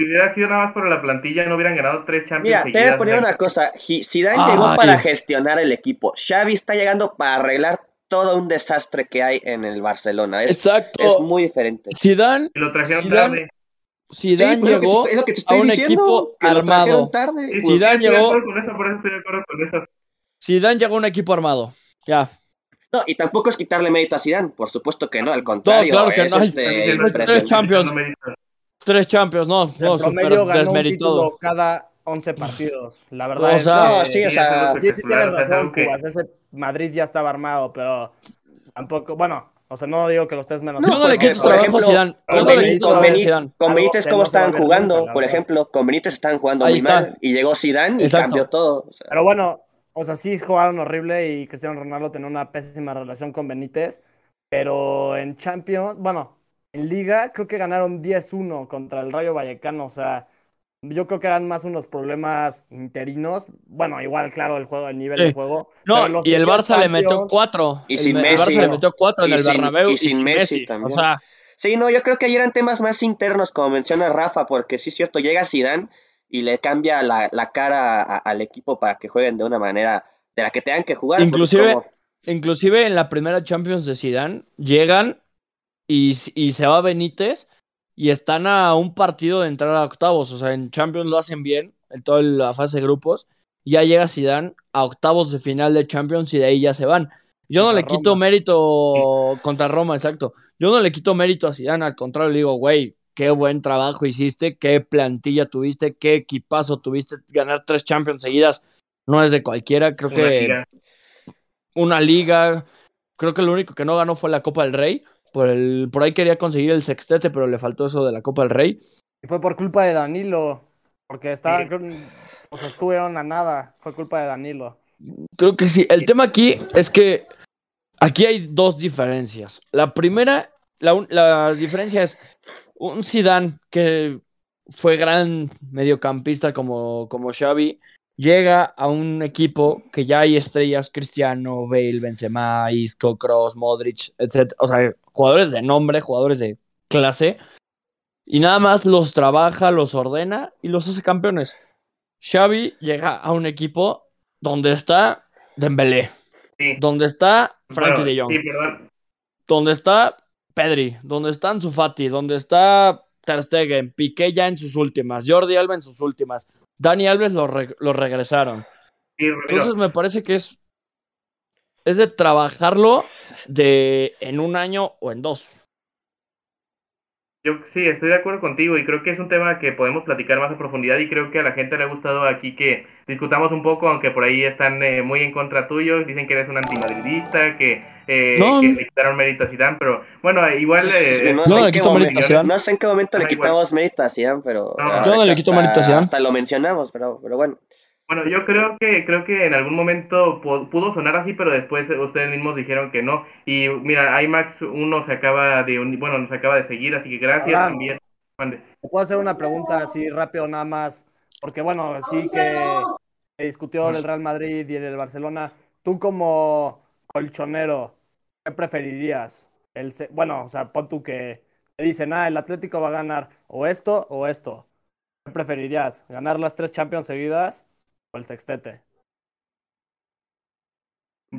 Si hubiera sido nada más por la plantilla, no hubieran ganado tres Champions Mira, te voy a poner una cosa. Zidane Ay. llegó para gestionar el equipo. Xavi está llegando para arreglar todo un desastre que hay en el Barcelona. Es, Exacto. es muy diferente. Zidane, lo trajeron Zidane tarde. Zidane Sí, pues, lo que te llegó estoy- es lo que te a un diciendo, equipo que armado. tarde. Sí, Pues, sí, Zidane llegó- acuerdo con eso, por eso estoy de acuerdo con eso. Zidane llegó a un equipo armado. Ya. No, y tampoco es quitarle mérito a Zidane, por supuesto que no, al contrario, claro que es no hay- este, tres. Champions. Tres Champions, no, no, promedio ganó un desmeritado. título cada 11 partidos. La verdad O es sea- que- No, sí, o sea, Sí, sí tienes razón, que- Cubas. Ese Madrid ya estaba armado, pero tampoco, bueno, o sea, no digo que los estés menos. No. Yo no le Benítez- quito trabajo a Zidane. con Benítez, ¿cómo estaban jugando? por ejemplo, con Benítez estaban jugando Ahí muy está. mal y llegó Zidane y Exacto. cambió todo. o sea. Pero bueno, o sea, sí jugaron horrible y Cristiano Ronaldo tenía una pésima relación con Benítez, pero en Champions, bueno, en Liga creo que ganaron 10-1 contra el Rayo Vallecano, o sea, yo creo que eran más unos problemas interinos. Bueno, igual, claro, el juego, el nivel Sí. de juego. No, y el Barça le metió cuatro. Y El, sin el Messi. Barça le metió cuatro en Y el sin- Bernabéu y y sin sin Messi Messi. O también. sea, Sí, no, yo creo que ahí eran temas más internos, como menciona Rafa, porque sí es cierto, llega Zidane y le cambia la, la cara a- al equipo para que jueguen de una manera de la que tengan que jugar. Inclusive- como- inclusive en la primera Champions de Zidane llegan y, y se va Benítez y están a un partido de entrar a octavos. O sea, en Champions lo hacen bien, en toda la fase de grupos. Ya llega Zidane a octavos de final de Champions y de ahí ya se van. Yo no le quito mérito contra Roma, exacto. Yo no le quito mérito a Zidane, al contrario, le digo, güey, qué buen trabajo hiciste, qué plantilla tuviste, qué equipazo tuviste. Ganar tres Champions seguidas no es de cualquiera. Creo que una liga. Creo que lo único que no ganó fue la Copa del Rey. Por, el, por ahí quería conseguir el sextete, pero le faltó eso de la Copa del Rey. Y fue por culpa de Danilo. Porque estaba, o sea, estuvieron a nada. Fue culpa de Danilo. Creo que sí. El tema aquí es que aquí hay dos diferencias. La primera, la, la diferencia es un Zidane que fue gran mediocampista como, como Xavi, llega a un equipo que ya hay estrellas, Cristiano, Bale, Benzema, Isco, Cross, Modric, etc. O sea, jugadores de nombre, jugadores de clase. Y nada más los trabaja, los ordena y los hace campeones. Xavi llega a un equipo donde está Dembélé, donde está Frankie de Jong, donde está Pedri, donde está Ansu Fati, donde está Ter Stegen, Piqué ya en sus últimas, Jordi Alba en sus últimas, Dani Alves lo, regresaron. Entonces me parece que es es de trabajarlo de en un año o en dos. Yo sí, estoy de acuerdo contigo y creo que es un tema que podemos platicar más a profundidad y creo que a la gente le ha gustado aquí que discutamos un poco, aunque por ahí están eh, muy en contra tuyo, dicen que eres un antimadridista, que, eh, que le quitaron mérito a Zidane, pero bueno, igual... Eh, no, sé en qué momento le quitamos mérito a Zidane, pero... yo no le quito mérito a Zidane. Hasta lo mencionamos, pero, pero bueno. Bueno, yo creo que creo que en algún momento pudo sonar así, pero después ustedes mismos dijeron que no. Y mira, IMAX 1 se acaba de bueno, nos acaba de seguir, así que gracias también. puedo hacer una pregunta así rápido nada más? Porque bueno, sí que se discutió el Real Madrid y el Barcelona. Tú como colchonero, ¿qué preferirías? El, bueno, o sea, pon tú que te dicen, ah, el Atlético va a ganar o esto o esto. ¿Qué preferirías? ¿Ganar las tres Champions seguidas o el sextete?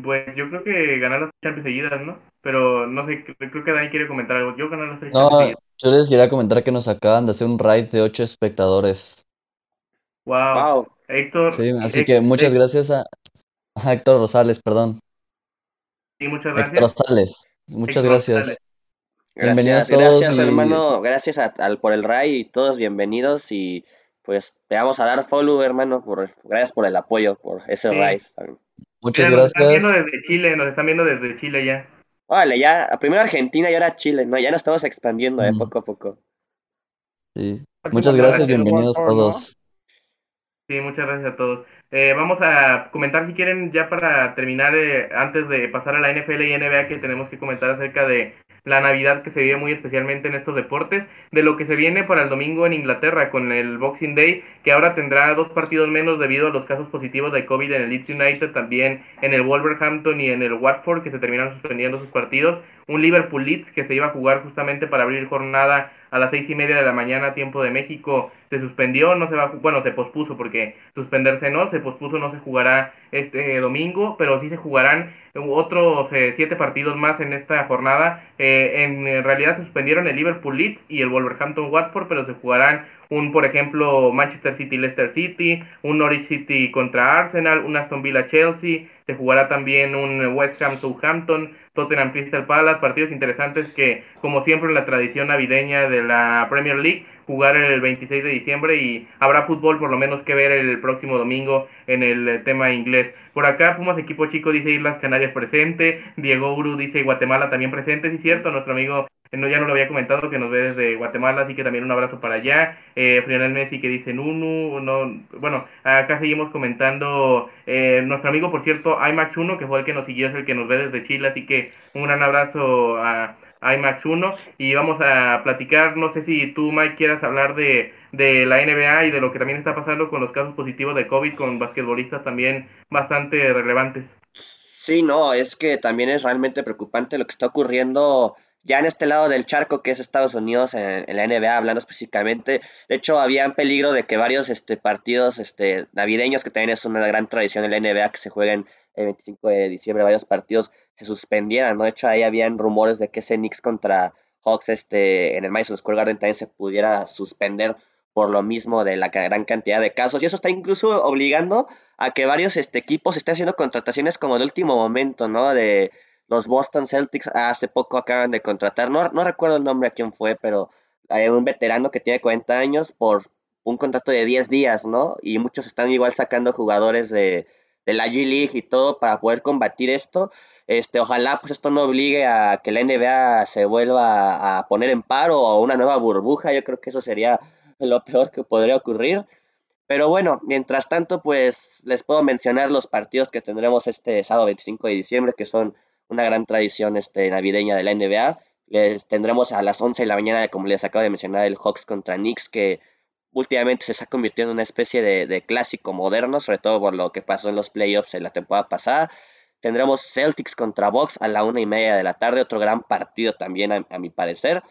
Pues yo creo que ganar las Champions seguidas, ¿no? Pero no sé, creo que Dani quiere comentar algo. Yo ganar las tres no, Yo les quería comentar que nos acaban de hacer un raid de ocho espectadores. Wow. Héctor. Sí, así que muchas gracias a, Héctor Rosales, perdón. Sí, muchas gracias. Héctor Rosales, muchas gracias. Bienvenidos todos. Gracias, hermano. Gracias al, por el raid y todos bienvenidos y pues te vamos a dar follow, hermano, por, gracias por el apoyo, por ese raid. Muchas gracias. Nos están viendo desde Chile, nos están viendo desde Chile ya. Vale, ya, primero Argentina y ahora Chile, ¿no? Ya nos estamos expandiendo, ¿eh? Poco a poco. Sí. Muchas gracias, bienvenidos todos. Sí, muchas gracias a todos. Eh, vamos a comentar si quieren ya para terminar, eh, antes de pasar a la NFL y NBA, que tenemos que comentar acerca de la Navidad que se vive muy especialmente en estos deportes, de lo que se viene para el domingo en Inglaterra con el Boxing Day, que ahora tendrá dos partidos menos debido a los casos positivos de COVID en el Leeds United, también en el Wolverhampton y en el Watford, que se terminaron suspendiendo sus partidos, un Liverpool Leeds que se iba a jugar justamente para abrir jornada a las seis y media de la mañana, tiempo de México, se suspendió, no se va, bueno, se pospuso porque suspenderse no, se pospuso, no se jugará este domingo, pero sí se jugarán otros eh, siete partidos más en esta jornada. Eh, en realidad se suspendieron el Liverpool Leeds y el Wolverhampton Watford, pero se jugarán un, por ejemplo, Manchester City Leicester City, un Norwich City contra Arsenal, un Aston Villa Chelsea, se jugará también un West Ham Southampton, Tottenham Crystal Palace, partidos interesantes que, como siempre la tradición navideña de la Premier League, jugar el 26 de diciembre y habrá fútbol por lo menos que ver el próximo domingo en el tema inglés. Por acá Pumas equipo chico dice Islas Canarias presente, Diego Uru dice Guatemala también presente, sí cierto, nuestro amigo no, ya no lo había comentado, que nos ve desde Guatemala, así que también un abrazo para allá. Eh, Frionel Messi que dice Nunu, no, bueno, acá seguimos comentando eh, nuestro amigo, por cierto, IMAX 1, que fue el que nos siguió, es el que nos ve desde Chile, así que un gran abrazo a IMAX 1 y vamos a platicar, no sé si tú Mike quieras hablar de, de la NBA y de lo que también está pasando con los casos positivos de COVID con basquetbolistas también bastante relevantes. Sí, no, es que también es realmente preocupante lo que está ocurriendo ya en este lado del charco que es Estados Unidos, en, la NBA hablando específicamente, de hecho había en peligro de que varios este, partidos este, navideños, que también es una gran tradición en la NBA, que se jueguen el 25 de diciembre, varios partidos se suspendieran, ¿no? De hecho ahí habían rumores de que ese Knicks contra Hawks este, en el Madison Square Garden también se pudiera suspender por lo mismo de la gran cantidad de casos. Y eso está incluso obligando a que varios este, equipos estén haciendo contrataciones como en último momento, ¿no? De los Boston Celtics hace poco acaban de contratar, no, no recuerdo el nombre a quién fue, pero hay un veterano que tiene 40 años por un contrato de 10 días, ¿no? Y muchos están igual sacando jugadores de, de la G League y todo para poder combatir esto. Este, ojalá pues esto no obligue a que la NBA se vuelva a poner en paro o una nueva burbuja. Yo creo que eso sería lo peor que podría ocurrir. Pero bueno, mientras tanto, pues les puedo mencionar los partidos que tendremos este sábado 25 de diciembre, que son una gran tradición este, navideña de la NBA. Les tendremos a las 11 de la mañana, como les acabo de mencionar, el Hawks contra Knicks, que últimamente se está convirtiendo en una especie de, clásico moderno, sobre todo por lo que pasó en los playoffs en la temporada pasada. Tendremos Celtics contra Bucks a la una y media de la tarde, otro gran partido también a, mi parecer.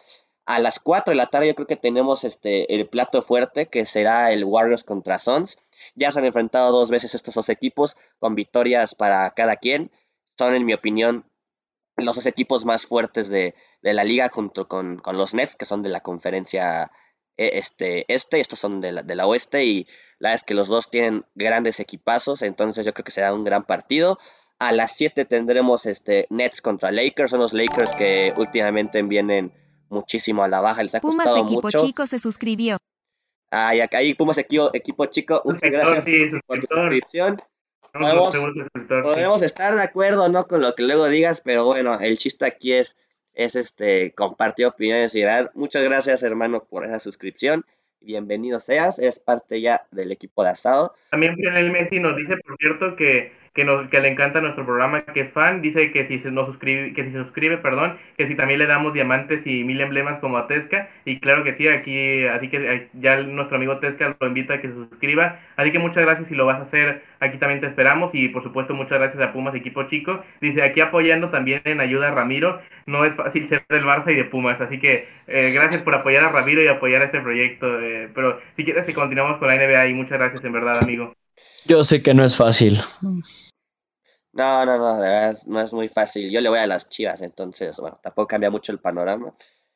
A las 4 de la tarde yo creo que tenemos este, el plato fuerte que será el Warriors contra Suns. Ya se han enfrentado dos veces estos dos equipos con victorias para cada quien. Son en mi opinión los dos equipos más fuertes de, la liga junto con, con, los Nets que son de la conferencia e, este, este, estos son de la, de la oeste y la verdad es que los dos tienen grandes equipazos, entonces yo creo que será un gran partido. A las 7 tendremos este Nets contra Lakers, son los Lakers que últimamente vienen muchísimo a la baja, les ha Pumas costado equipo mucho. chico se suscribió. Ay, acá ahí Pumas equipo, equipo chico, muchas gracias Sí, por tu suscripción. Podemos- estar de acuerdo, ¿no? Con lo que luego digas, pero bueno, el chiste aquí es, es este, compartir opiniones y verdad. Muchas gracias, hermano, por esa suscripción. Bienvenido seas, eres parte ya del equipo de asado. También Messi nos dice, por cierto, que, que, nos, que le encanta nuestro programa, que es fan. Dice que si se nos suscribe, que si se suscribe, perdón, que si también le damos diamantes y mil emblemas como a Tesca. Y claro que sí, aquí, así que ya nuestro amigo Tesca lo invita a que se suscriba. Así que muchas gracias si lo vas a hacer. Aquí también te esperamos. Y por supuesto, muchas gracias a Pumas Equipo Chico. Dice aquí apoyando también en ayuda a Ramiro. No es fácil ser del Barça y de Pumas. Así que eh, gracias por apoyar a Ramiro y apoyar a este proyecto. eh, pero si quieres que continuamos con la NBA y muchas gracias en verdad, amigo. Yo sé que no es fácil. No, no, no, de verdad no es muy fácil. Yo le voy a las chivas, entonces, bueno, tampoco cambia mucho el panorama.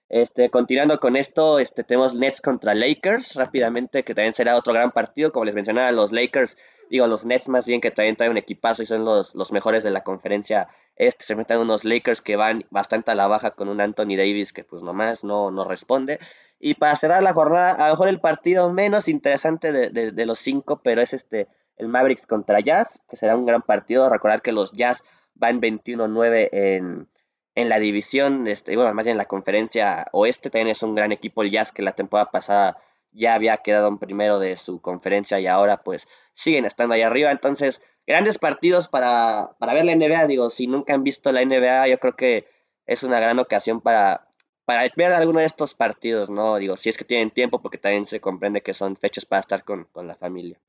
Este, continuando con esto, este, tenemos Nets contra Lakers rápidamente, que también será otro gran partido. Como les mencionaba, los Lakers, digo, los Nets más bien que también traen un equipazo y son los, los mejores de la conferencia este. Se enfrentan unos Lakers que van bastante a la baja con un Anthony Davis que pues nomás no, no responde. Y para cerrar la jornada, a lo mejor el partido menos interesante de, de, de los cinco, pero es este el Mavericks contra Jazz, que será un gran partido. Recordar que los Jazz van 21-9 en, en la división, este, bueno, más bien en la conferencia oeste. También es un gran equipo el Jazz que la temporada pasada ya había quedado en primero de su conferencia y ahora pues siguen estando ahí arriba. Entonces, grandes partidos para, para ver la NBA. Digo, si nunca han visto la NBA, yo creo que es una gran ocasión para, para ver alguno de estos partidos, ¿no? Digo, si es que tienen tiempo, porque también se comprende que son fechas para estar con, con la familia.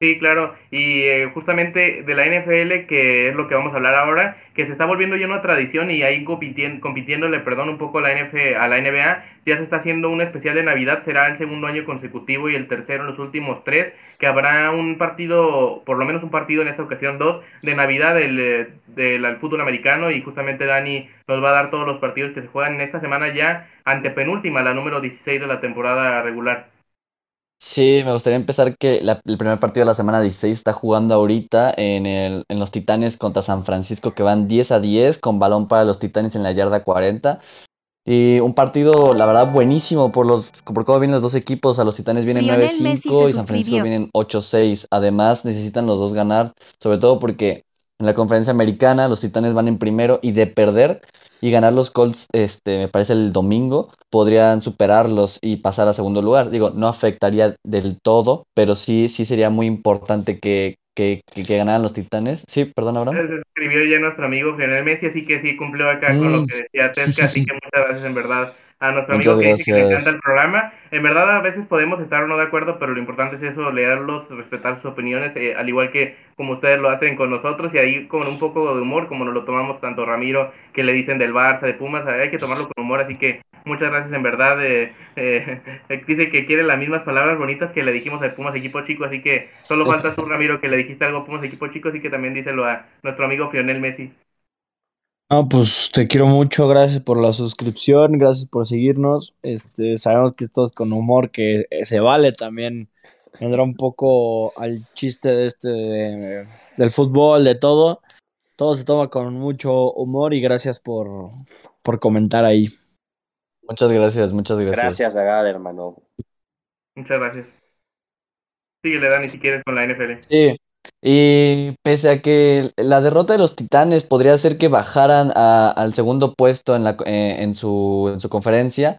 Sí, claro, y eh, justamente de la NFL, que es lo que vamos a hablar ahora, que se está volviendo ya una tradición y ahí compitien- compitiéndole, perdón, un poco la NF, a la NBA, ya se está haciendo un especial de Navidad, será el segundo año consecutivo y el tercero en los últimos tres, que habrá un partido, por lo menos un partido en esta ocasión, dos, de Navidad del, eh, del, del fútbol americano y justamente Dani nos va a dar todos los partidos que se juegan en esta semana ya, antepenúltima, la número 16 de la temporada regular. Sí, me gustaría empezar que la- el primer partido de la semana 16 está jugando ahorita en, el, en los Titanes contra San Francisco, que van 10 a 10 con balón para los Titanes en la yarda 40. Y un partido, la verdad, buenísimo por los por cómo vienen los dos equipos. A los Titanes vienen Lionel Messi 9-5 se y San Francisco vienen 8-6. Además, necesitan los dos ganar, sobre todo porque en la conferencia americana los Titanes van en primero y de perder y ganar los Colts, este, me parece el domingo, podrían superarlos y pasar a segundo lugar. Digo, no afectaría del todo, pero sí, sí sería muy importante que, que, que, que ganaran los Titanes. Sí, perdón, Abraham. Se escribió ya nuestro amigo Lionel Messi, así que sí cumplió acá con lo Mm. que decía Tesca, así que muchas gracias en verdad a nuestro Muchas amigo que dice que le encanta el programa. En verdad a veces podemos estar o no de acuerdo, pero lo importante es eso, leerlos, respetar sus opiniones, eh, al igual que como ustedes lo hacen con nosotros y ahí con un poco de humor, como nos lo tomamos tanto Ramiro, que le dicen del Barça, de Pumas, hay que tomarlo con humor, así que muchas gracias en verdad. eh, eh, [laughs] dice que quiere las mismas palabras bonitas que le dijimos al Pumas equipo chico, así que solo falta tú Ramiro que le dijiste algo a Pumas equipo chico, así que también díselo a nuestro amigo Lionel Messi. No, pues te quiero mucho, gracias por la suscripción, gracias por seguirnos. Este, sabemos que esto es con humor, que eh, se vale también. Vendrá un poco al chiste de este de- del fútbol, de todo. Todo se toma con mucho humor y gracias por, por comentar ahí. Muchas gracias, muchas gracias. Gracias, verdad, hermano. Muchas gracias. Síguele, Dani, si quieres con la NFL. Sí, y pese a que la derrota de los Titanes podría hacer que bajaran a- al segundo puesto en la, eh, en su, en su conferencia,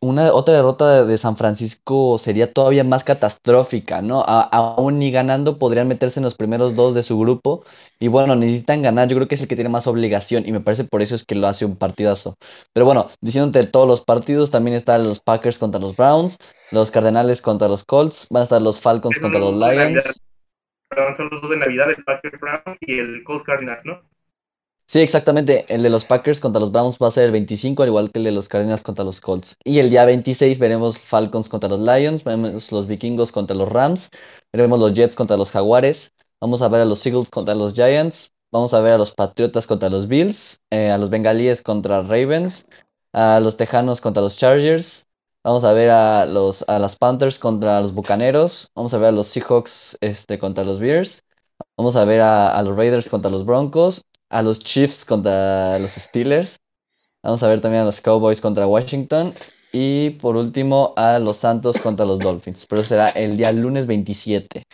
una otra derrota de San Francisco sería todavía más catastrófica, ¿no? A- aún ni ganando podrían meterse en los primeros dos de su grupo y bueno, necesitan ganar, yo creo que es el que tiene más obligación y me parece por eso es que lo hace un partidazo. Pero bueno, diciéndote todos los partidos, también están los Packers contra los Browns, los Cardenales contra los Colts, van a estar los Falcons contra los. Lions. Son los dos de Navidad, el Packers Browns y el Colts Cardinals, ¿no? Sí, exactamente. El de los Packers contra los Browns va a ser el 25, al igual que el de los Cardinals contra los Colts. Y el día 26 veremos Falcons contra los Lions, veremos los Vikingos contra los Rams, veremos los Jets contra los Jaguares, vamos a ver a los Eagles contra los Giants, vamos a ver a los Patriotas contra los Bills, eh, a los Bengalíes contra Ravens, a los Tejanos contra los Chargers, vamos a ver a los a las Panthers contra los Bucaneros, vamos a ver a los Seahawks este, contra los Bears. Vamos a ver a, los Raiders contra los Broncos, a los Chiefs contra los Steelers. Vamos a ver también a los Cowboys contra Washington. Y por último a los Santos contra los Dolphins. Pero será el día lunes 27.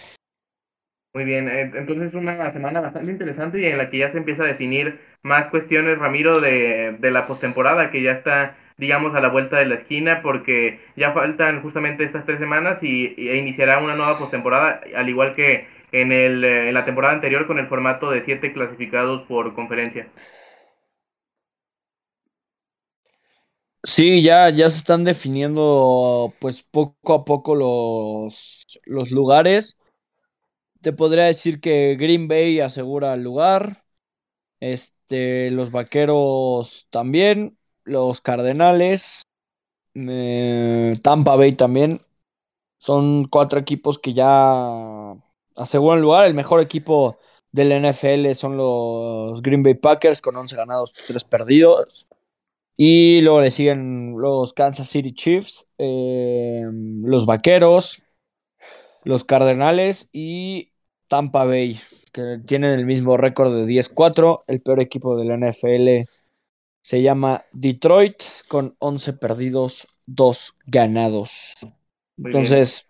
Muy bien, eh, entonces una semana bastante interesante y en la que ya se empieza a definir más cuestiones, Ramiro, de, de la postemporada, que ya está, digamos, a la vuelta de la esquina, porque ya faltan justamente estas tres semanas y, iniciará una nueva postemporada, al igual que en, el, eh, en la temporada anterior con el formato de siete clasificados por conferencia. Sí, ya, ya se están definiendo pues poco a poco los, los lugares. Te podría decir que Green Bay asegura el lugar. Este, los vaqueros también. Los Cardenales. eh, Tampa Bay también. Son cuatro equipos que ya aseguran lugar. El mejor equipo del NFL son los Green Bay Packers con 11 ganados, 3 perdidos. Y luego le siguen los Kansas City Chiefs, eh, los Vaqueros, los Cardenales y Tampa Bay, que tienen el mismo récord de 10-4. El peor equipo de la NFL se llama Detroit, con 11 perdidos, 2 ganados. Muy Entonces,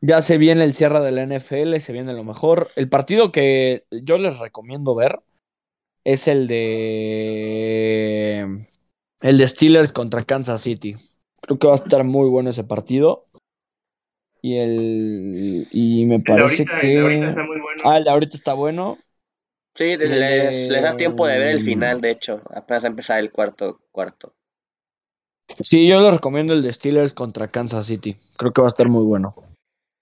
ya se viene el cierre de la NFL, se viene lo mejor. El partido que yo les recomiendo ver es el de el de Steelers contra Kansas City. Creo que va a estar muy bueno ese partido. Y el y me El parece el ahorita que está muy bueno. ah, el de ahorita está bueno. Sí, les, les da tiempo de ver el final, de hecho. Apenas empezar el cuarto cuarto. Sí, yo les recomiendo el de Steelers contra Kansas City. Creo que va a estar muy bueno.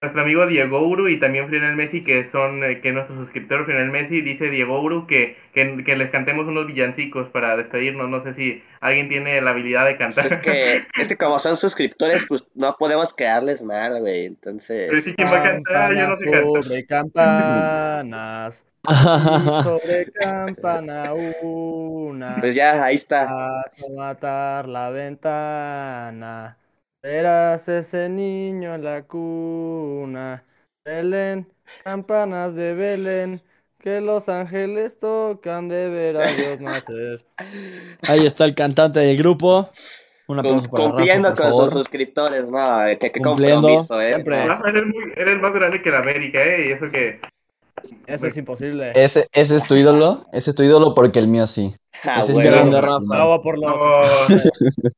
Nuestro amigo Diego Uru y también Frionel Messi, que son eh, que nuestro suscriptor Frionel Messi, dice Diego Uru que, que, que les cantemos unos villancicos para despedirnos. No sé si alguien tiene la habilidad de cantar. Pues es que, [laughs] es que como son suscriptores, pues no podemos quedarles mal, güey. Pero Entonces, sí, ¿quién va a cantar? Yo no sé cantar. sobre campanas. Y sobre campana una. pues ya, ahí está. Vas a matar la ventana. Verás ese niño en la cuna. Belén, campanas de Belén. Que los ángeles tocan de ver a Dios nacer. Ahí está el cantante del grupo. Un Cum- cumpliendo Rafa, con favor. sus suscriptores, no, que, que Cumpliendo. compromiso, eh. Siempre. Rafa, eres, muy, eres más grande que la América, ¿eh? Y eso que... Eso es imposible. Ese, ese es tu ídolo. Ese es tu ídolo porque el mío sí. Ah, Ese es bueno. grande, ídolo. Rafa. Bravo por los. No. [laughs]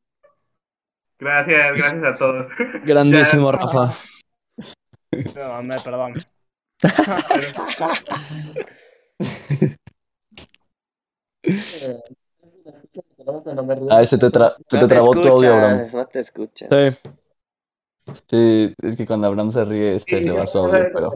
Gracias, gracias a todos. Grandísimo, [laughs] Rafa. No, me perdón. [laughs] Ah, ese te, tra- No te trabó tu audio, bro. no te escuchas. Sí. Sí, es que cuando Abraham se ríe, este, Sí, le va eso pero...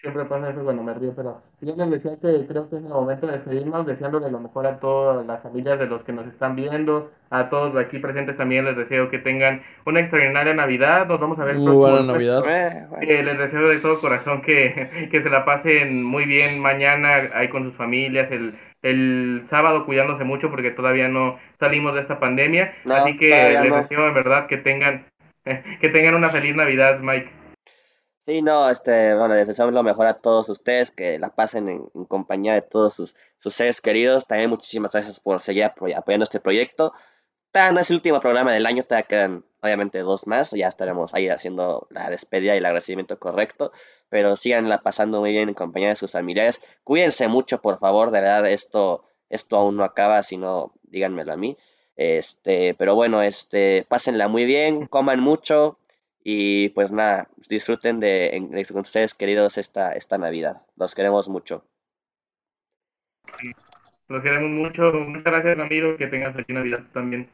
siempre pasa eso cuando me río, pero yo les decía que creo que es el momento de despedirnos, deseándole lo mejor a todas las familias de los que nos están viendo, a todos aquí presentes también les deseo que tengan una extraordinaria Navidad, nos vamos a ver el Muy próximo buena. Navidad. Eh, bueno. Eh, les deseo de todo corazón que, [laughs] que se la pasen muy bien mañana ahí con sus familias, el, el sábado cuidándose mucho porque todavía no salimos de esta pandemia, No, así que les no. deseo en verdad que tengan [laughs] que tengan una feliz Navidad, Mike. Sí, no, este, bueno, les deseamos lo mejor a todos ustedes, que la pasen en, compañía de todos sus, sus seres queridos. También muchísimas gracias por seguir apoy- apoyando este proyecto. Todavía no es el último programa del año, todavía quedan obviamente dos más, ya estaremos ahí haciendo la despedida y el agradecimiento correcto, pero síganla pasando muy bien en compañía de sus familiares. Cuídense mucho, por favor, de verdad, esto, esto aún no acaba, si no, díganmelo a mí. Este, pero bueno, este, pásenla muy bien, coman mucho y pues nada, disfruten de, en- de con ustedes queridos esta, esta Navidad. Los queremos mucho. Los queremos mucho. Muchas gracias, Ramiro. Que tengas feliz Navidad también.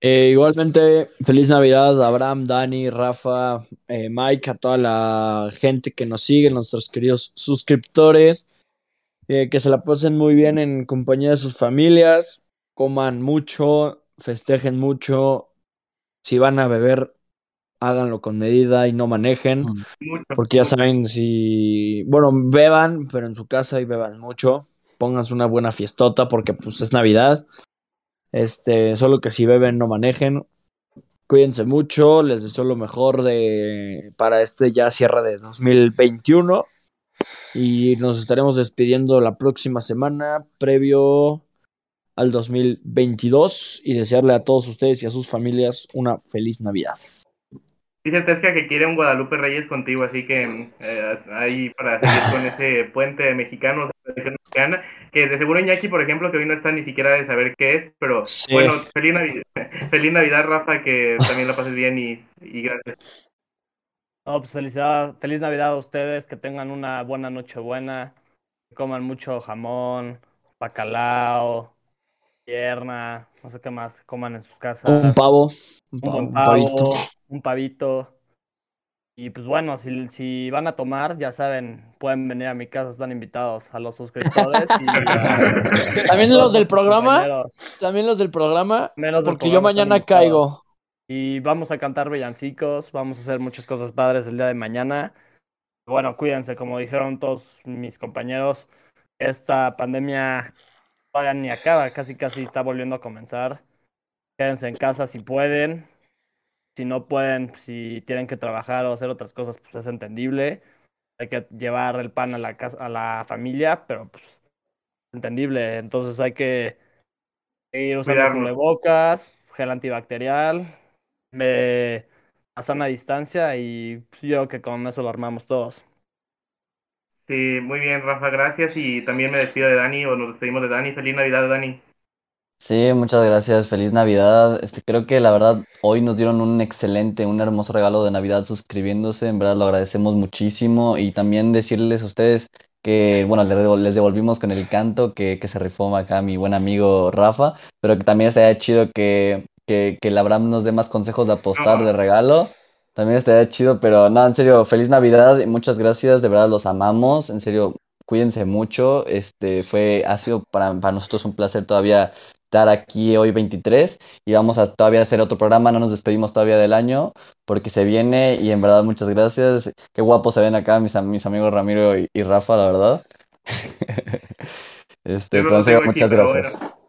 Eh, igualmente, feliz Navidad a Abraham, Dani, Rafa, eh, Mike, a toda la gente que nos sigue, nuestros queridos suscriptores. Eh, que se la pasen muy bien en compañía de sus familias, coman mucho, festejen mucho. Si van a beber, háganlo con medida y no manejen. Mm. Mucho. Porque ya saben, si, bueno, beban, pero en su casa y beban mucho. Pónganse una buena fiestota porque pues es Navidad. Este, solo que si beben no manejen. Cuídense mucho, les deseo lo mejor de para este ya cierre de 2021 y nos estaremos despidiendo la próxima semana previo al 2022 y desearle a todos ustedes y a sus familias una feliz Navidad. Dice Tesca que quiere un Guadalupe Reyes contigo, así que eh, ahí para seguir con [laughs] ese puente mexicano, mexicana, que de seguro Iñaki, por ejemplo, que hoy no está ni siquiera de saber qué es, pero Sí. bueno, feliz Navidad, feliz Navidad, Rafa, que también la pases bien y, y gracias. No, pues felicidad, feliz Navidad a ustedes, que tengan una buena noche buena, que coman mucho jamón, bacalao, pierna, no sé qué más, coman en sus casas. Un pavo, un, un pavo, un pavito. un pavito. Y pues bueno, si, si van a tomar, ya saben, pueden venir a mi casa, están invitados a los suscriptores. Y [laughs] También los del programa, también los del programa, del porque yo mañana caigo. Y vamos a cantar villancicos, vamos a hacer muchas cosas padres el día de mañana. Bueno, cuídense, como dijeron todos mis compañeros, esta pandemia todavía ni acaba, casi casi está volviendo a comenzar. Quédense en casa si pueden. Si no pueden, si tienen que trabajar o hacer otras cosas, pues es entendible. Hay que llevar el pan a la casa, a la familia, pero pues es entendible. Entonces hay que ir usando cubrebocas, gel antibacterial, me, a sana distancia y pues, yo creo que con eso lo armamos todos. Sí, muy bien, Rafa, gracias. Y también me despido de Dani, o nos despedimos de Dani. Feliz Navidad, Dani. Sí, muchas gracias. Feliz Navidad. Este, creo que la verdad hoy nos dieron un excelente, un hermoso regalo de Navidad suscribiéndose. En verdad lo agradecemos muchísimo. Y también decirles a ustedes que, bueno, les devol- les devolvimos con el canto que, que se rifó acá mi buen amigo Rafa, pero que también estaría chido que, que, que el Abraham nos dé más consejos de apostar de regalo. También estaría chido, pero no, en serio, feliz Navidad y muchas gracias. De verdad los amamos. En serio, cuídense mucho. Este fue, ha sido para, para nosotros un placer todavía estar aquí hoy 23 y vamos a todavía hacer otro programa, no nos despedimos todavía del año porque se viene y en verdad muchas gracias. Qué guapos se ven acá mis, mis amigos Ramiro y, y Rafa, la verdad. [laughs] Este, no aquí, muchas gracias. bueno.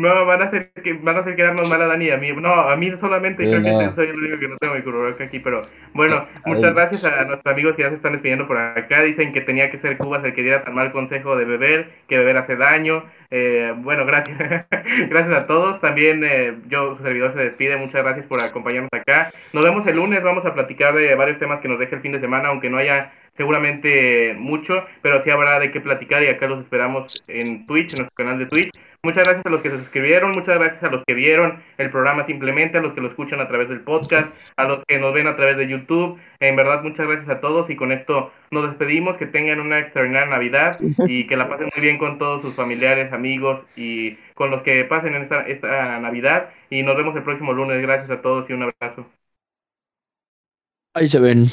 No, van a hacer que van a hacer quedarnos mal a Dani y a mí. No, a mí solamente Sí, creo que soy el único que no tengo mi cubrebocas aquí, pero bueno, [laughs] muchas gracias a nuestros amigos que ya se están despidiendo por acá. Dicen que tenía que ser Cubas el que diera tan mal consejo de beber, que beber hace daño. Eh, bueno, gracias. [laughs] gracias a todos. También eh, yo, su servidor, se despide. Muchas gracias por acompañarnos acá. Nos vemos el lunes. Vamos a platicar de varios temas que nos deje el fin de semana, aunque no haya seguramente mucho, pero sí habrá de qué platicar y acá los esperamos en Twitch, en nuestro canal de Twitch. Muchas gracias a los que se suscribieron, muchas gracias a los que vieron el programa simplemente, a los que lo escuchan a través del podcast, a los que nos ven a través de YouTube. En verdad, muchas gracias a todos y con esto nos despedimos. Que tengan una extraordinaria Navidad y que la pasen muy bien con todos sus familiares, amigos y con los que pasen en esta, esta Navidad. Y nos vemos el próximo lunes. Gracias a todos y un abrazo. Ahí se ven.